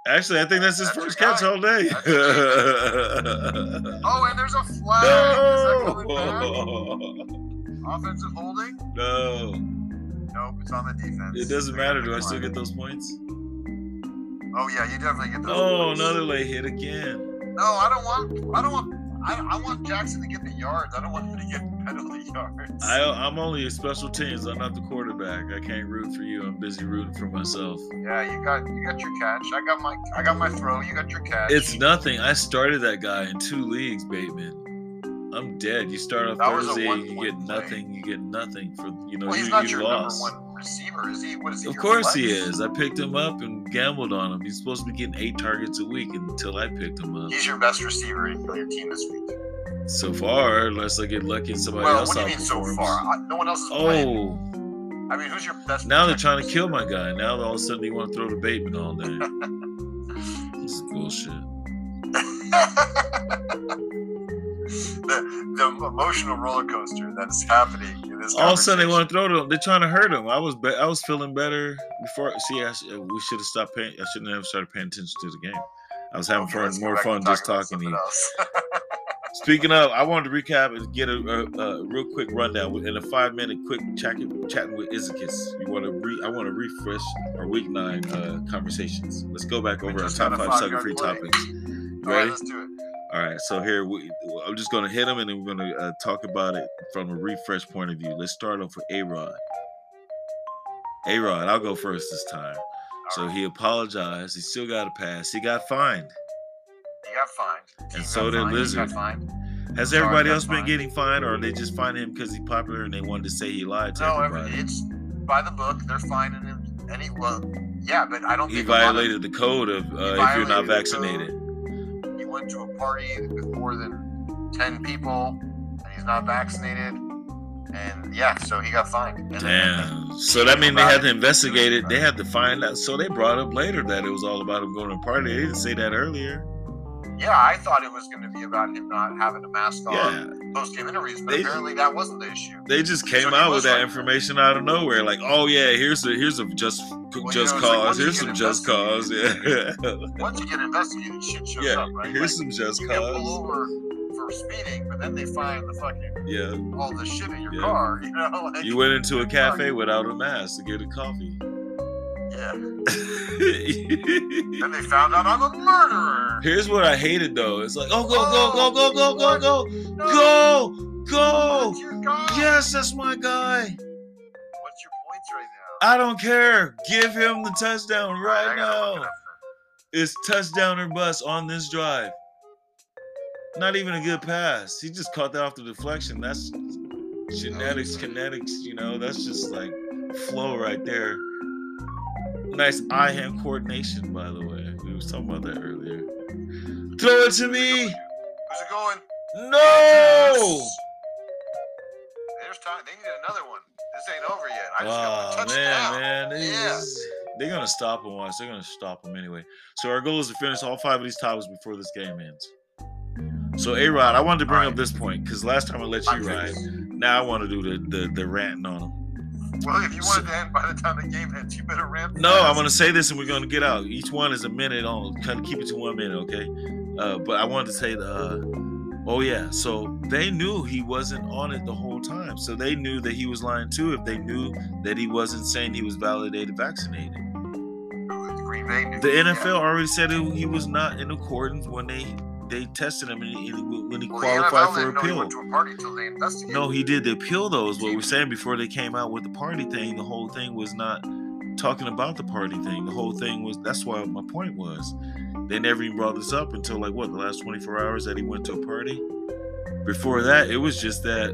actually, I think that's his That's first catch all day. Oh, and there's a flag. Is that no, Offensive holding? no, Nope, it's on the defense. it doesn't They got matter. Do I still get those points? Oh yeah, you definitely get those. Oh, points. another late hit again. No, I don't want. I don't want. I, I want Jackson to get the yards. I don't want him to get penalty yards. I, I'm only a special teams. I'm not the quarterback. I can't root for you. I'm busy rooting for myself. yeah, you got you got your catch. I got my I got my throw. You got your catch. It's nothing. I started that guy in two leagues, Bateman. I'm dead. You start off That Thursday, you get play. nothing. You get nothing for you know well, he's you, not you your lost. number one receiver, is he? What is he? Of course he is. I picked him up and gambled on him. He's supposed to be getting eight targets a week until I picked him up. He's your best receiver in your team this week. So far, unless I get lucky and somebody well, else what do you mean so far? I, no one else is oh. playing. Oh, I mean, who's your best? now they're trying to kill my guy. Now all of a sudden you want to throw the Bateman all day. this is bullshit. the, the emotional roller coaster that is happening in this. All of a sudden they want to throw to him. They're trying to hurt him. I was be- I was feeling better before. See, I sh- we should have stopped paying. I shouldn't have started paying attention to the game. I was having Okay, fun, more fun just talking to you. Speaking of, I wanted to recap and get a, a, a real quick rundown in a five minute quick chatting chatting with Izakis. You want to re? I want to refresh our week nine uh, conversations. Let's go back over our top five sucker free topics. All right, Ready? let's do it. All right, so here we, I'm just gonna hit them and then we're gonna uh, talk about it from a refresh point of view. Let's start off with A Rod. A Rod, I'll go first this time. So he apologized. He still got a pass. He got fined. He got fined. And so got did fined. He Lizard. fined. Has everybody else been fined. getting fined, or they just find him because he's popular and they wanted to say he lied to No, every, everybody? it's by the book. They're fining him. Any well, yeah, but I don't he think a of- violated the code of uh, if you're not vaccinated. Went to a party with more than ten people, and he's not vaccinated. And yeah, so he got fined. And then- Damn. So that means they had to investigate it. They had to find out. So they brought up later that it was all about him going to a party. They didn't say that earlier. Yeah, I thought it was going to be about him not having a mask on Yeah. post game interviews, but They- apparently that wasn't the issue. They just came So out with that information out of nowhere, like, "Oh yeah, here's a here's a just you just know, it's like, cause. here's some just cause. Yeah, Once you get investigated, shit shows yeah. up, right? Here's Like, some just you get pulled cause. over for speeding, but then they find the fucking Yeah, all the shit in your Yeah. car. You know, like, you went into a uh, cafe without a mask to get a coffee. Yeah. Then they found out I'm a murderer. Here's what I hated though. It's like, oh, go, go, oh, go, go, go, go, go, No, go, go. That's. Yes, that's my guy. What's your points right now? I don't care. Give him the touchdown right it now. It's touchdown or bust on this drive. Not even a good pass. He just caught that off the deflection. That's genetics, kinetics, you know, that's just like flow right there. Nice eye hand coordination, by the way. We was talking about that earlier. Throw it to me. Who's it going? No. There's time. They needed another one. This ain't over yet. I just got Oh my touchdown. man, man, Yeah. they're gonna stop him. once. they're gonna stop him anyway. So our goal is to finish all five of these topics before this game ends. So A Rod, I wanted to bring All up this point because last time I let you ride. Now I want to do the, the the ranting on him. Well, if you want it to end by the time the game ends, you better ramp. No, I'm gonna say this and we're gonna get out. Each one is a minute on. Kind of keep it to one minute, okay? Uh, but I wanted to say the. Uh, oh yeah, so they knew he wasn't on it the whole time. So they knew that he was lying too. If they knew that he wasn't saying he was validated, vaccinated. The Green Bay. knew- The yeah. NFL already said it, he was not in accordance when they they tested him and he, when he Well, qualified for he appeal. went to a party until they investigated. No, he did the appeal though, is what we're saying before they came out with the party thing. The whole thing was not talking about the party thing. The whole thing was that's why my point was. They never even brought this up until like what, the last 24 hours that he went to a party? Before that, it was just that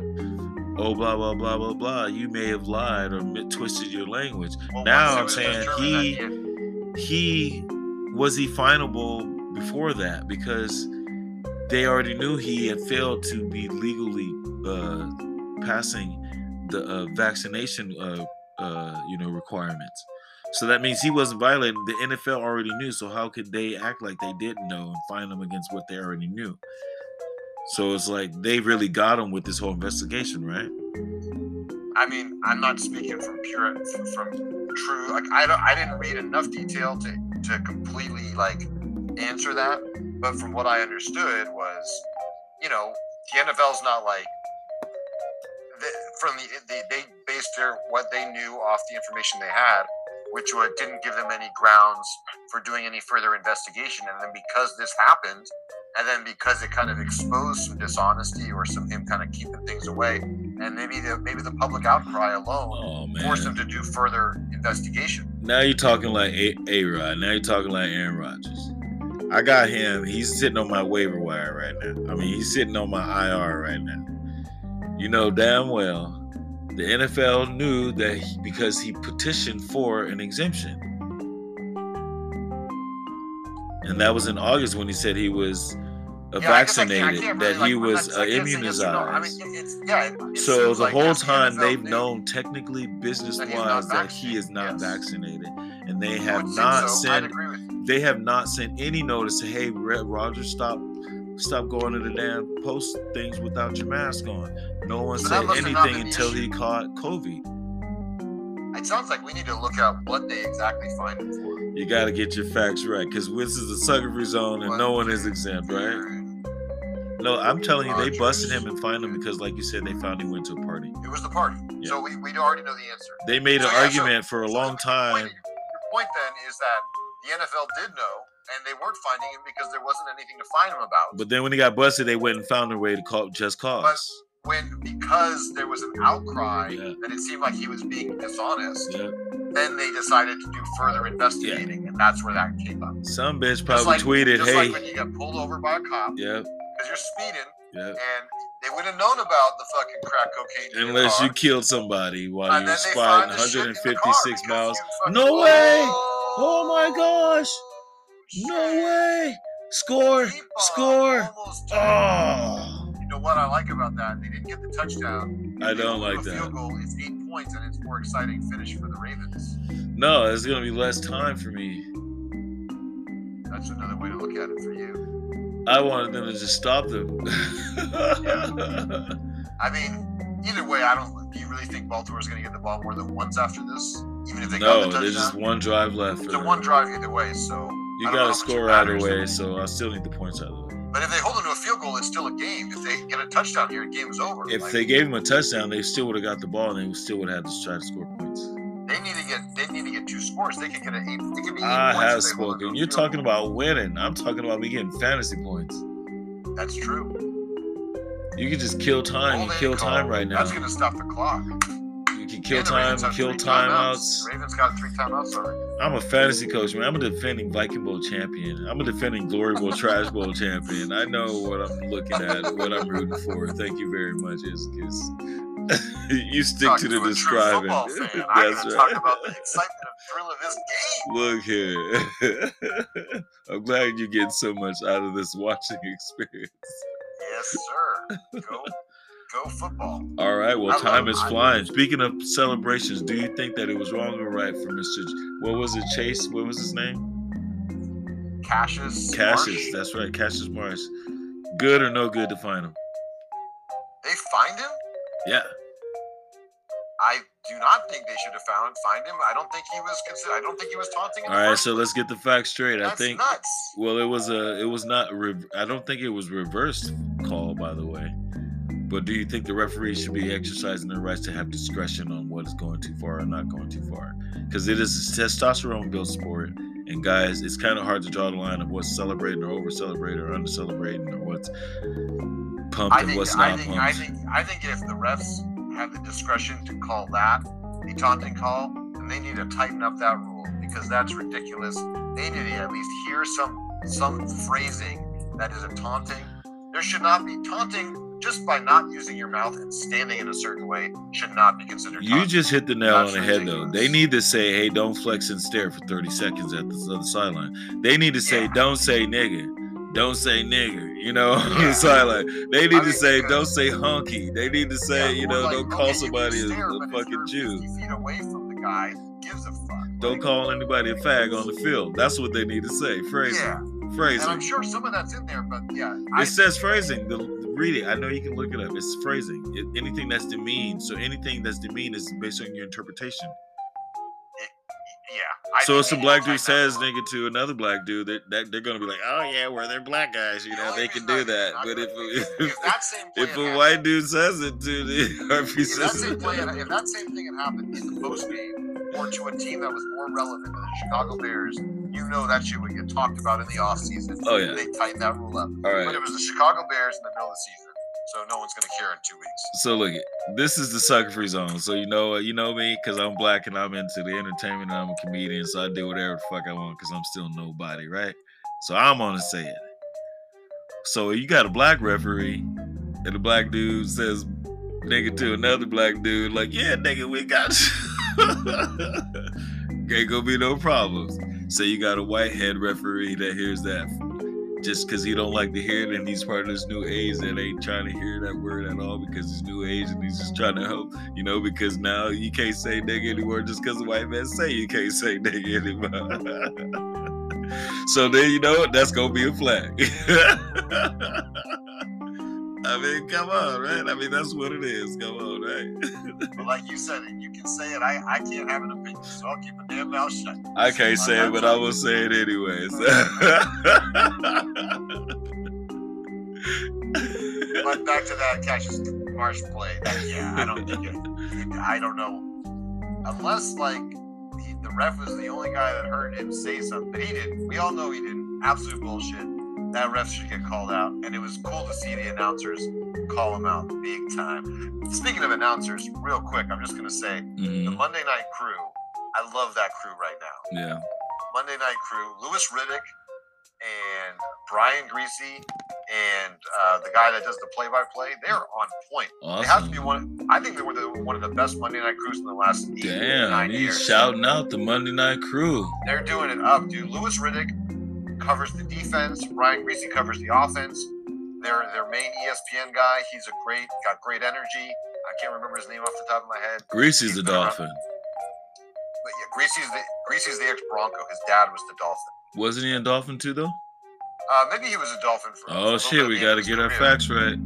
oh blah blah blah blah blah. You may have lied or twisted your language. Well, now I'm once it was saying he- He was he finable before that because they already knew he had failed to be legally uh, passing the uh, vaccination uh, uh, you know requirements. So that means he wasn't violating. The NFL already knew. So how could they act like they didn't know and fine him against what they already knew? So it's like they really got him with this whole investigation, right? I mean, I'm not speaking from pure from true. Like I don't, I didn't read enough detail to to completely like answer that. But from what I understood was, you know, the NFL's not like the, from the they, they based their what they knew off the information they had, which would, didn't give them any grounds for doing any further investigation. And then because this happened, and then because it kind of exposed some dishonesty or some him kind of keeping things away, and maybe the maybe the public outcry alone Oh forced them to do further investigation. Now you're talking like A Rod. Now you're talking like Aaron Rodgers. I got him. He's sitting on my waiver wire right now. I mean, he's sitting on my IR right now. You know damn well the NFL knew that he, because he petitioned for an exemption. And that was in August when he said he was uh, Yeah, I guess I can't- I vaccinated, can't that he like, was uh, yes or no. I immunized. mean, it's yeah. So the like whole time they've knew. known technically business That he's not wise that he is not vaccinated. And they have not so. Sent you. They have not sent any notice to hey Roger, stop stop going to the damn post things without your mask on. No one So said must have not anything until issue. he caught COVID. It sounds like we need to look at what they exactly find him for. You got to get your facts right because this is a sucker free zone and no one is exempt, right? No, I'm telling you, they busted him and fined him because, like you said, they found he went to a party. It was the party. Yeah. So we, we already know the answer. They made an So, yeah, so- argument for a so long your time. Point, your point then is that the NFL did know, and they weren't finding him because there wasn't anything to find him about. But then when he got busted, they went and found a way to call just cause. when because there was an outcry Yeah. that it seemed like he was being dishonest, Yeah. then they decided to do further investigating, and that's where that came up. Some bitch probably like, tweeted, just hey, like when you get pulled over by a cop yeah, because you're speeding, yeah. and they would have known about the fucking crack cocaine. Unless you killed somebody while and you were was they fighting find the shit in the car 156 miles. No way! Oh, Oh my gosh! No way! Score! Uh, Score! Oh! You know what I like about that? They didn't get the touchdown. I don't go to like a that. Field goal, it's eight points, and it's more exciting finish for the Ravens. No, it's gonna be less time for me. That's another way to look at it for you. I wanted them to just stop them. I mean, either way, I don't. Do you really think Baltimore's going to get the ball more than once after this? Even if they no, got the there's just one drive left. For it's a them. one drive either way. So You I don't know gotta how much it score either way, so I still need the points out of it. But if they hold them to a field goal, it's still a game. If they get a touchdown here, game is over. If Like, they gave him a touchdown, they still would have got the ball, and they still would have had to try to score points. they need to get, they need to get two scores. They can get an eight. They can be eight I points have if they hold it to spoken. You're talking goal. about winning. I'm talking about me getting fantasy points. That's true. You can just kill time. You kill call, time right now. That's going to stop the clock. You can kill the time, kill timeouts. Ravens got three timeouts already. I'm a fantasy coach, man. I'm a defending Viking Bowl champion. I'm a defending Glory Bowl Trash Bowl champion. I know what I'm looking at, what I'm rooting for. Thank you very much, Iskis. you stick Talking to the true describing. That's right. talk about the excitement and thrill of this game. Look here. I'm glad you're getting so much out of this watching experience. Yes, sir. Go, go football. All right, well, I time love- is I- flying. Speaking of celebrations, do you think that it was wrong or right for Mr. What was it, Chase? What was his name? Cassius. Cassius. Marsh. That's right, Cassius Marsh. Good or no good to find him? They find him? Yeah. I do not think they should have found find him. I don't think he was considered. I don't think he was taunting. In All right, so let's get the facts straight. I think nuts. well, it was a it was not re- I don't think it was reversed call by the way. But do you think the referees should be exercising their rights to have discretion on what is going too far or not going too far? Because it is a testosterone built sport, and guys, it's kind of hard to draw the line of what's celebrating or over celebrating or under celebrating or what's pumped I and think, what's I not think, pumped. I think, I think if the refs have the discretion to call that a taunting call, then they need to tighten up that rule because that's ridiculous. They need to at least hear some some phrasing that is a taunting. There should not be taunting just by not using your mouth and standing in a certain way should not be considered. You just hit the nail on the head, though. They need to say, "Hey, don't flex and stare for 30 seconds at the other sideline." They need to say, Yeah. "Don't say nigga, don't say nigger." You know, on Yeah. the sideline. They need I to mean, say, "Don't say hunky." They need to say, Yeah, you know, like, don't call can somebody a, stare, a if fucking Jew. feet away from the guy, gives a fuck. Don't Like, call anybody a fag on the field. That's what they need to say. Phrasing, Yeah, and I'm sure some of that's in there, but yeah, It I, says phrasing. The, read it. I know you can look it up. It's phrasing. It, anything that's demeaned. So anything that's demeaned is based on your interpretation. yeah. I So if some black dude says nigga to another black dude, that, that they're gonna be like, oh yeah, well they're black guys, you know, only they can do that. But if if, if that same play if a white dude says it to the RP if that same play, if that same thing had happened in the post game or to a team that was more relevant than the Chicago Bears, you know that shit would get talked about in the offseason. Oh, yeah. They tighten that rule up. all But it was the Chicago Bears in the middle of the season, so no one's gonna care in two weeks. So look, it. this is the sucker free zone. So you know, you know me because I'm black and I'm into the entertainment. and I'm a comedian, so I do whatever the fuck I want because I'm still nobody, right? So I'm gonna say it. So you got a black referee, and the black dude says nigga to another black dude, like, yeah, nigga, we got you. Ain't gonna be no problems. So you got a white head referee that hears that just because he don't like to hear it and he's part of this new age that ain't trying to hear that word at all because he's new age and he's just trying to help, you know, because now you can't say nigga anymore just because the white man say you can't say nigga anymore. so then you know? That's gonna be a flag. I mean, come on, right? I mean, that's what it is. Come on, right? But like you said, you can say it. I, I can't have an opinion, so I'll keep a damn mouth shut. I can't say it, but I will say it anyways. But back to that Cassius Marsh play. That, yeah, I don't think it. I don't know. Unless like he, the ref was the only guy that heard him say something, he didn't. We all know he didn't. Absolute bullshit. That ref should get called out, and it was cool to see the announcers call him out big time. Speaking of announcers, real quick, I'm just gonna say the Mhm, Monday Night Crew. I love that crew right now. Yeah. Monday Night Crew, Louis Riddick and Brian Griese and uh, the guy that does the play-by-play, they're on point. Awesome. They have to be one. I think they were the, one of the best Monday Night Crews in the last eight, Damn, nine he's years. shouting out the Monday Night Crew. They're doing it up, dude. Louis Riddick covers the defense. Ryan Griese covers the offense. Their their main ESPN guy. He's a great, got great energy. I can't remember his name off the top of my head. Griese's the around- dolphin. But yeah, Griese's the Griese's the ex Bronco. His dad was the Dolphin. Wasn't he a dolphin too, though? Uh, maybe he was a Dolphin for. Oh shit, we got to get our career. facts right.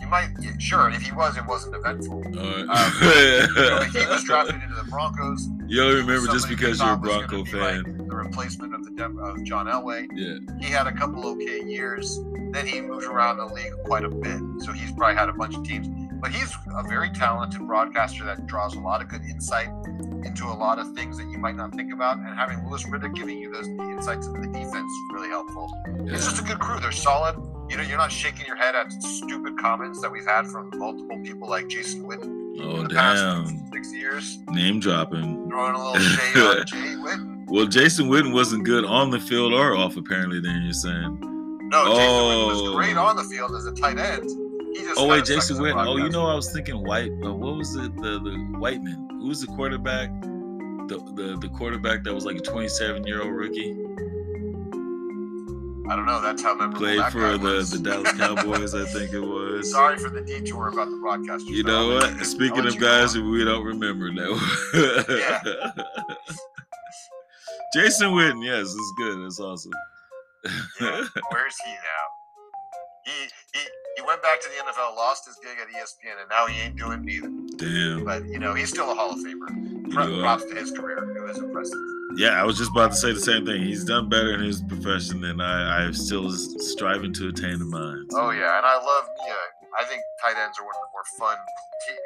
You might, yeah, sure. If he was, it wasn't eventful. All You know, he was drafted into the Broncos. you only remember just because you're a Bronco be, like, fan. the replacement of the Dem- of John Elway. Yeah. He had a couple okay years. Then he moved around the league quite a bit. So he's probably had a bunch of teams. But he's a very talented broadcaster that draws a lot of good insight into a lot of things that you might not think about. And having Louis Riddick giving you those the insights into the defense is really helpful. It's just a good crew. They're solid. You know, you're not shaking your head at stupid comments that we've had from multiple people like Jason Witten Oh in the past damn. six years, Name dropping. throwing a little shade on Jay Witten. Well, Jason Witten wasn't good on the field or off. Apparently, then you're saying. No, Jason Witten was Oh. great on the field as a tight end. Oh wait, Jason as Witten. Oh, you know, I was thinking White. Uh, what was it? The the white man. Who was the quarterback? The the the quarterback that was like a 27 year old rookie. I don't know. That's how memorable Played that for the was. the Dallas Cowboys, I think it was. Sorry for the detour about the broadcaster. You know what? Speaking of guys who we don't remember now. Jason Witten, yes, it's good. It's awesome. Yeah. Where's he now? He, he he went back to the NFL, lost his gig at ESPN, and now he ain't doing neither. Damn. But you know, he's still a Hall of Famer. Pro- know, Props to his career. It was impressive. yeah, I was just about to say the same thing. He's done better in his profession than I. I'm still striving to attain in mine. Oh yeah, and I love Mia. I think tight ends are one of the more fun,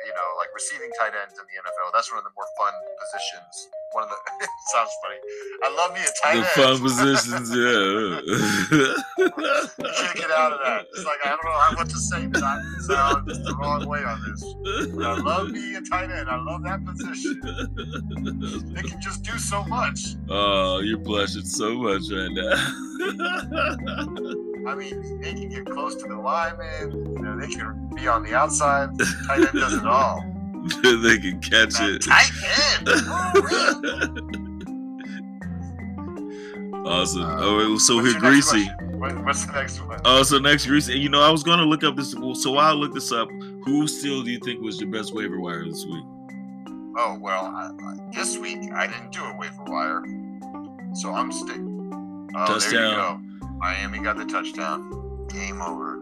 you know, like receiving tight ends in the NFL. That's one of the more fun positions. One of the sounds funny. I love me a tight the end. fun positions, yeah. Can't get out of that. It's like I don't know how what to say, but I sound just the wrong way on this. But I love me a tight end. I love that position. They can just do so much. oh, you're blushing so much right now. I mean, they can get close to the lineman. You know, they can be on the outside. Tight end does it all. they can catch That it. tight end. awesome. Uh, oh, so here, greasy. What- What's the next one? Oh, so next greasy. You know, I was gonna look up this. So while I look this up, who still do you think was your best waiver wire this week? Oh well, I, I, this week I didn't do a waiver wire, so I'm stick. Oh, there Touchdown. Miami got the touchdown. Game over.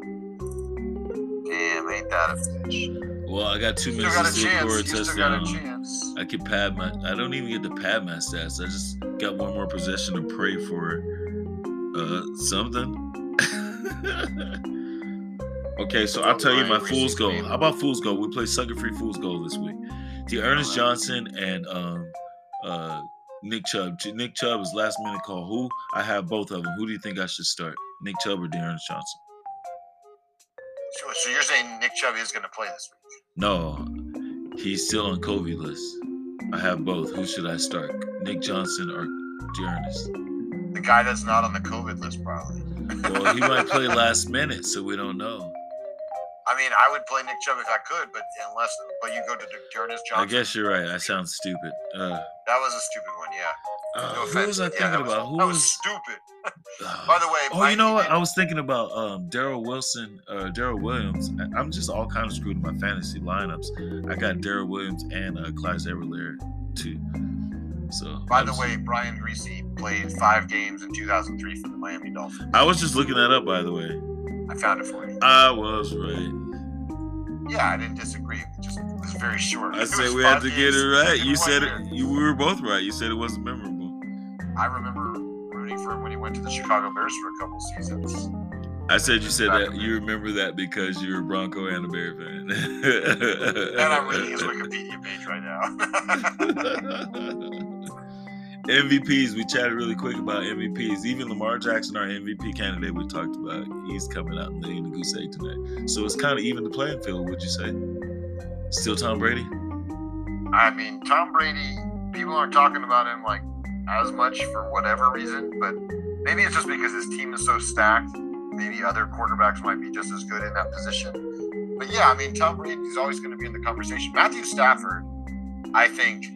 Damn, ain't that a bitch? Well, I got two minutes got to score a chance. You still got a touchdown. chance. I can pad my. I don't even get to pad my stats. I just got one more possession to pray for uh something. okay, so I'll tell you my fool's goal. How about fool's goal? We play sucker free fool's goal this week. The Ernest Johnson and um uh Nick Chubb. Nick Chubb is last minute call. Who? I have both of them. Who do you think I should start? Nick Chubb or Ernest Johnson? So, so you're saying Nick Chubb is going to play this week? No, he's still on COVID list. I have both. Who should I start? Nick Johnson or D'Ernest? The guy that's not on the COVID list, probably. Well, he might play last minute, so we don't know. I mean, I would play Nick Chubb if I could, but unless, but you go to D'Ernest Johnson. I guess you're right. I sound stupid. Uh, That was a stupid one, yeah. uh, No who was I Yeah, thinking that was, about? Who that was, was? stupid. uh, By the way, oh, Mike, you know what? I was thinking about um, Daryl Wilson, uh, Darrel Williams. I- I'm just all kind of screwed in my fantasy lineups. I got Darrel Williams and uh, Clyde Edwards-Helaire too. So By the way, Brian Griese played five games in 2003 for the Miami Dolphins. I was just looking that up. By the way, I found it for you. I was right. Yeah, I didn't disagree. It just it was very short. I said we had to get it right. You said it. You we were both right. You said it wasn't memorable. I remember rooting for him when he went to the Chicago Bears for a couple seasons. I said you said that you remember that because you're a Bronco and a Bear fan. And I'm reading his Wikipedia page right now. MVPs. We chatted really quick about MVPs. Even Lamar Jackson, our MVP candidate, we talked about. He's coming out and laying the goose egg tonight. So it's kind of even the playing field. Would you say? Still Tom Brady? I mean, Tom Brady, people aren't talking about him like as much for whatever reason, but maybe it's just because his team is so stacked. Maybe other quarterbacks might be just as good in that position. But yeah, I mean, Tom Brady is always going to be in the conversation. Matthew Stafford, I think,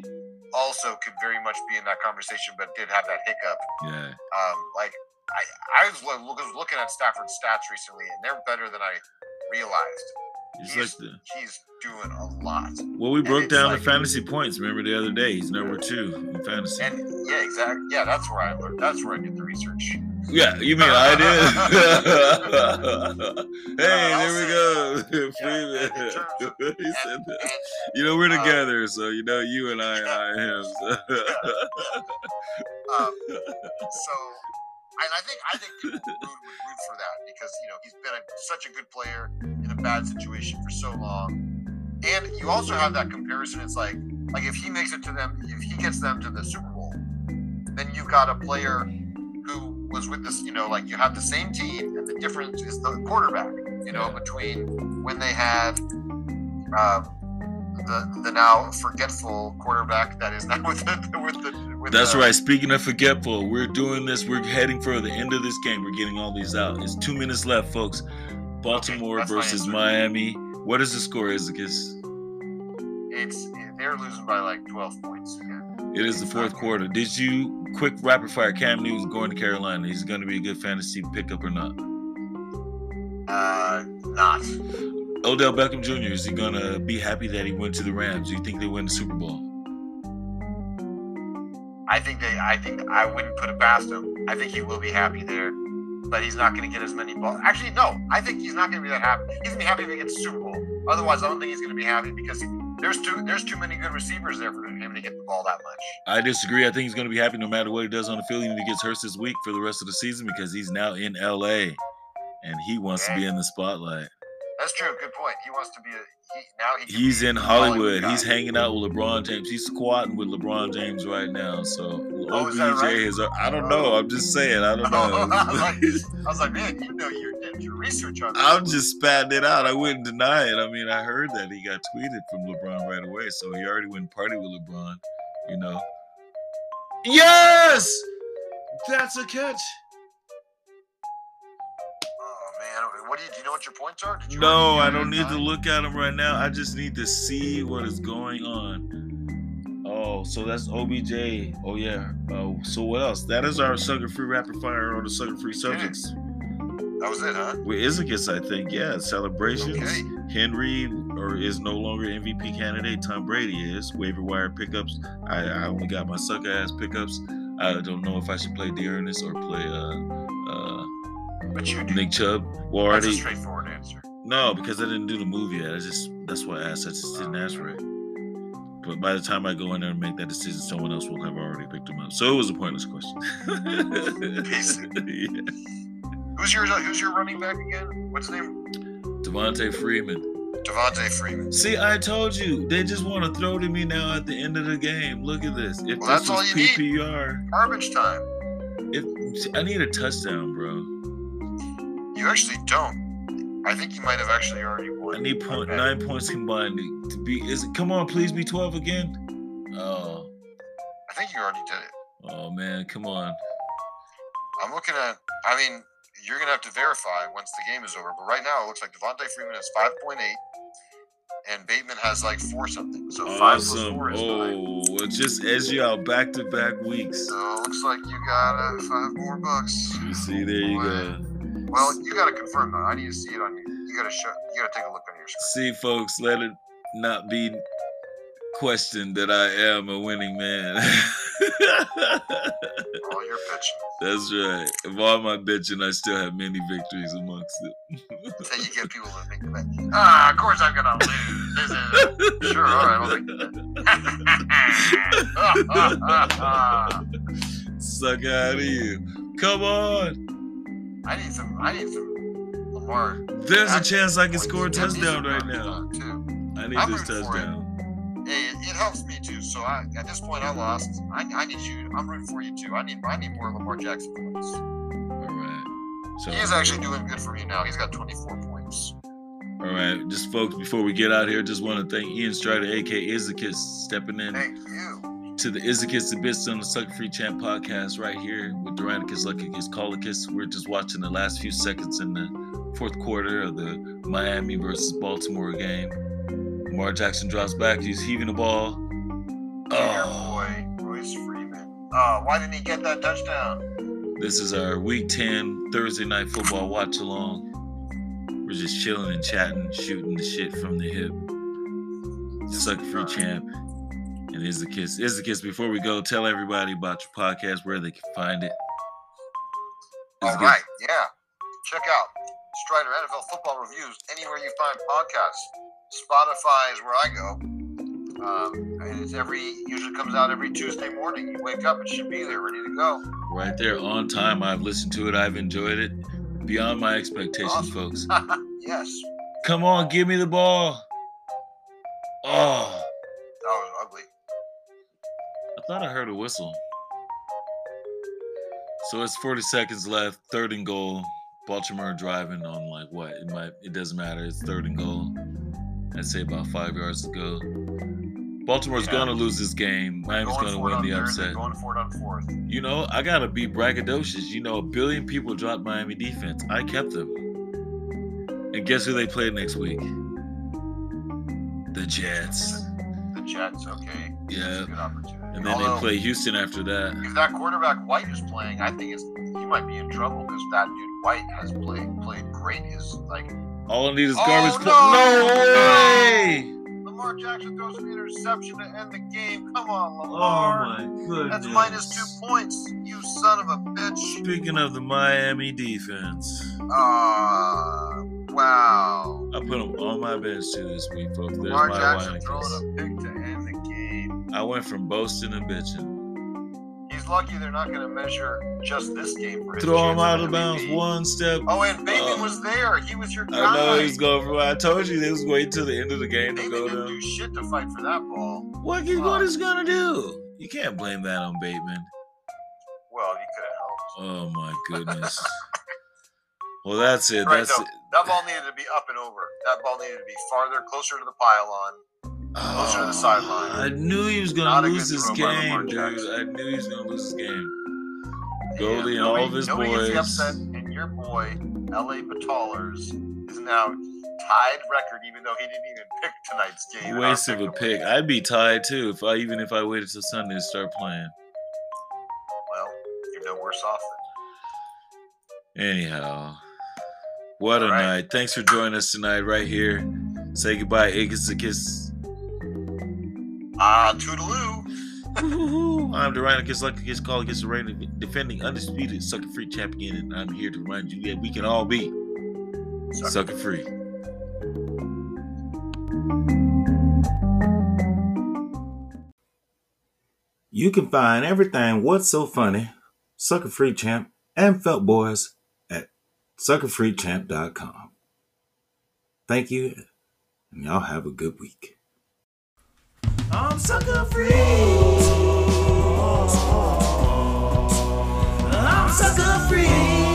also could very much be in that conversation, but did have that hiccup. Yeah. Um, like I, I was, was looking at Stafford's stats recently, and they're better than I realized. It's He's, like the he's doing a lot. well, we broke down like- the fantasy points. Remember the other day? He's number two in fantasy. And yeah, exactly. Yeah, that's where I learned. That's where I did the research. Yeah, you mean I did? hey, there we go. Freeman. in terms of- he said that. You know, we're uh, together, so you know, you and I, I am. um, so, and I think I think people would root, would root for that because you know he's been a, such a good player in a bad situation for so long, and you also have that comparison. It's like like if he makes it to them, if he gets them to the Super Bowl, then you've got a player was with this. You know, like you have the same team, and the difference is the quarterback. You know, between when they had. Um, the, the now forgetful quarterback that is now with the with the with That's the, right. Speaking of forgetful, we're doing this. We're heading for the end of this game. We're getting all these out. It's two minutes left, folks. Baltimore my versus. Miami. What is the score, Isaacus? It's they're losing by like twelve points. again. It is the fourth quarter. Did you quick rapid fire? Cam Newton going to Carolina. He's going to be a good fantasy pickup or not? Uh, not. Odell Beckham Jr. Is he going to be happy that he went to the Rams? Do you think they win the Super Bowl? I think they. I think I wouldn't put it past him. I think he will be happy there. but he's not going to get as many balls. Actually, no, I think he's not going to be that happy. He's going to be happy if he gets the Super Bowl. Otherwise, I don't think he's going to be happy because there's too there's too many good receivers there for him to get the ball that much. I disagree. I think he's going to be happy no matter what he does on the field. Even if he gets hurt this week for the rest of the season because he's now in LA and he wants to be in the spotlight. That's true. Good point. He wants to be a he, He's in a Hollywood. He's hanging out with LeBron James. He's squatting with LeBron James right now. So Oh, is OBJ right? is. Uh, I don't know. I'm just saying. I don't know. I was like, man, you know, you did your research on. I'm just spatting it out. I wouldn't deny it. I mean, I heard that he got tweeted from LeBron right away, so he already went party with LeBron. You know. Yes, that's a catch. What do you do? You know what your points are? No, I do don't need to look at them right now. I just need to see what is going on. Oh, so that's OBJ. Oh yeah. Oh, so what else? That is our sucker free rapid fire or the sucker free subjects. That was it, huh? With Izakis, I think. Yeah, celebrations. Okay. Henry or is no longer MVP candidate. Tom Brady is. Waiver wire pickups. I, I only got my sucker ass pickups. I don't know if I should play D'Ernest or play uh But you do. Nick Chubb. Well, That's a already straightforward answer. no, because I didn't do the movie yet. I just that's why I asked. I just didn't ask for it. But by the time I go in there and make that decision, someone else will have already picked him up. So it was a pointless question. Yeah. Who's your uh, Who's your running back again? What's his name? Devonta Freeman. Devonta Freeman. See, I told you they just want to throw to me now at the end of the game. Look at this. If Well, this that's all you need. PPR, Garbage time. if I need a touchdown, bro. You actually don't. I think you might have actually already won. I need point Okay. nine points combined to, be. Is it? Come on, please be twelve again. Oh, I think you already did it. oh man, come on. I'm looking at. I mean, you're gonna have to verify once the game is over. But right now, it looks like Devonta Freeman has 5.8, and Bateman has like four something. So five plus four is nine. Oh, well, just as you out back to back weeks. So it looks like you got uh, five more bucks. You see, there you go. Well, you gotta confirm though. I need to see it on you. You gotta show. You gotta take a look on your screen. See, folks, let it not be questioned that I am a winning man. Oh, you're pitching. That's right. Of all my bitching, I still have many victories amongst it. Then you get people to think that. Ah, of course I'm gonna lose. This is sure. All right, I'll. Suck out of you. Come on. I need some. I need some Lamar. There's a chance I can score a touchdown right now. I need I'm this it. touchdown. It, it helps me too. So I, at this point, I lost. I, I need you. I'm rooting for you too. I need. I need more Lamar Jackson points. All right. So, He is actually doing good for me now. He's got 24 points. all right. Just folks, before we get out here, just want to thank Ian Strider, aka Izakis, stepping in. Thank you. To the the Bits on the Sucker Free Champ podcast right here with Duranicus Luckicus Colicus. We're just watching the last few seconds in the fourth quarter of the Miami versus Baltimore game. Lamar Jackson drops back. He's heaving the ball. Dear Oh, boy, Royce Freeman. Oh, why didn't he get that touchdown? this is our week 10 Thursday night football watch along. We're just chilling and chatting, shooting the shit from the hip. Sucker Free Champ and Izakis. Izakis, before we go, tell everybody about your podcast, where they can find it. All Izakis. right, yeah. Check out Strider NFL football reviews anywhere you find podcasts. Spotify is where I go. Um, and it's every usually comes out every Tuesday morning. You wake up, it should be there, ready to go. Right there on time. I've listened to it. I've enjoyed it. Beyond my expectations, Awesome. folks. yes, Come on, give me the ball. Oh, thought I heard a whistle. So it's 40 seconds left, third and goal. Baltimore driving on like what? It might it doesn't matter. It's third and goal. I'd say about five yards to go. Baltimore's Yeah. gonna lose this game. Miami's Going gonna win the third, upset. Going for it on fourth. You know, I gotta be braggadocious. You know, a billion people dropped Miami defense. I kept them. And guess who they play next week? The Jets. The Jets, okay. That's Yeah. A good opportunity. And then Although, they play Houston after that. If that quarterback White is playing, I think it's he might be in trouble because that dude White has played played great. His like All I need is Oh, garbage. no! no way! Lamar Jackson throws an interception to end the game. Come on, Lamar. Oh my goodness. That's minus two points. You son of a bitch. Speaking of the Miami defense, Ah, wow. I put them on my bench too this week, folks. There's Lamar my Jackson throwing a pick to end the game. I went from boasting and bitching. He's lucky they're not going to measure just this game for his Throw him out of bounds one step. Oh, and Bateman Uh, was there. He was your guy. I know he's going for. I told you they was waiting till the end of the game to Bateman go didn't down. do shit to fight for that ball. What he, what is gonna do? You can't blame that on Bateman. Well, he could have helped. Oh my goodness. well, that's it. Right, That's no, it. that ball needed to be up and over. That ball needed to be farther, closer to the pylon. Closer to the sideline. I knew he was gonna lose this throw by Lamar game, dude. I knew he was gonna lose this game. Goldie and all of his nobody gets the boys. upset, and your boy, LA Batalers, is now tied record, even though he didn't even pick tonight's game. Waste of a pick. I'd be tied too if I even if I waited till Sunday to start playing. Well, you're no worse off then. Anyhow, what a right. night! Thanks for joining us tonight, right here. Say goodbye, Aigus a kiss. Ah, toodaloo. I'm the Ryan against Lucky against Call against the reigning defending undisputed sucker free champion, and I'm here to remind you that we can all be Sucker. sucker free. You can find everything What's So Funny, Sucker Free Champ, and Felt Boys at suckerfreechamp.com. Thank you, and y'all have a good week. I'm sucker free. I'm sucker free.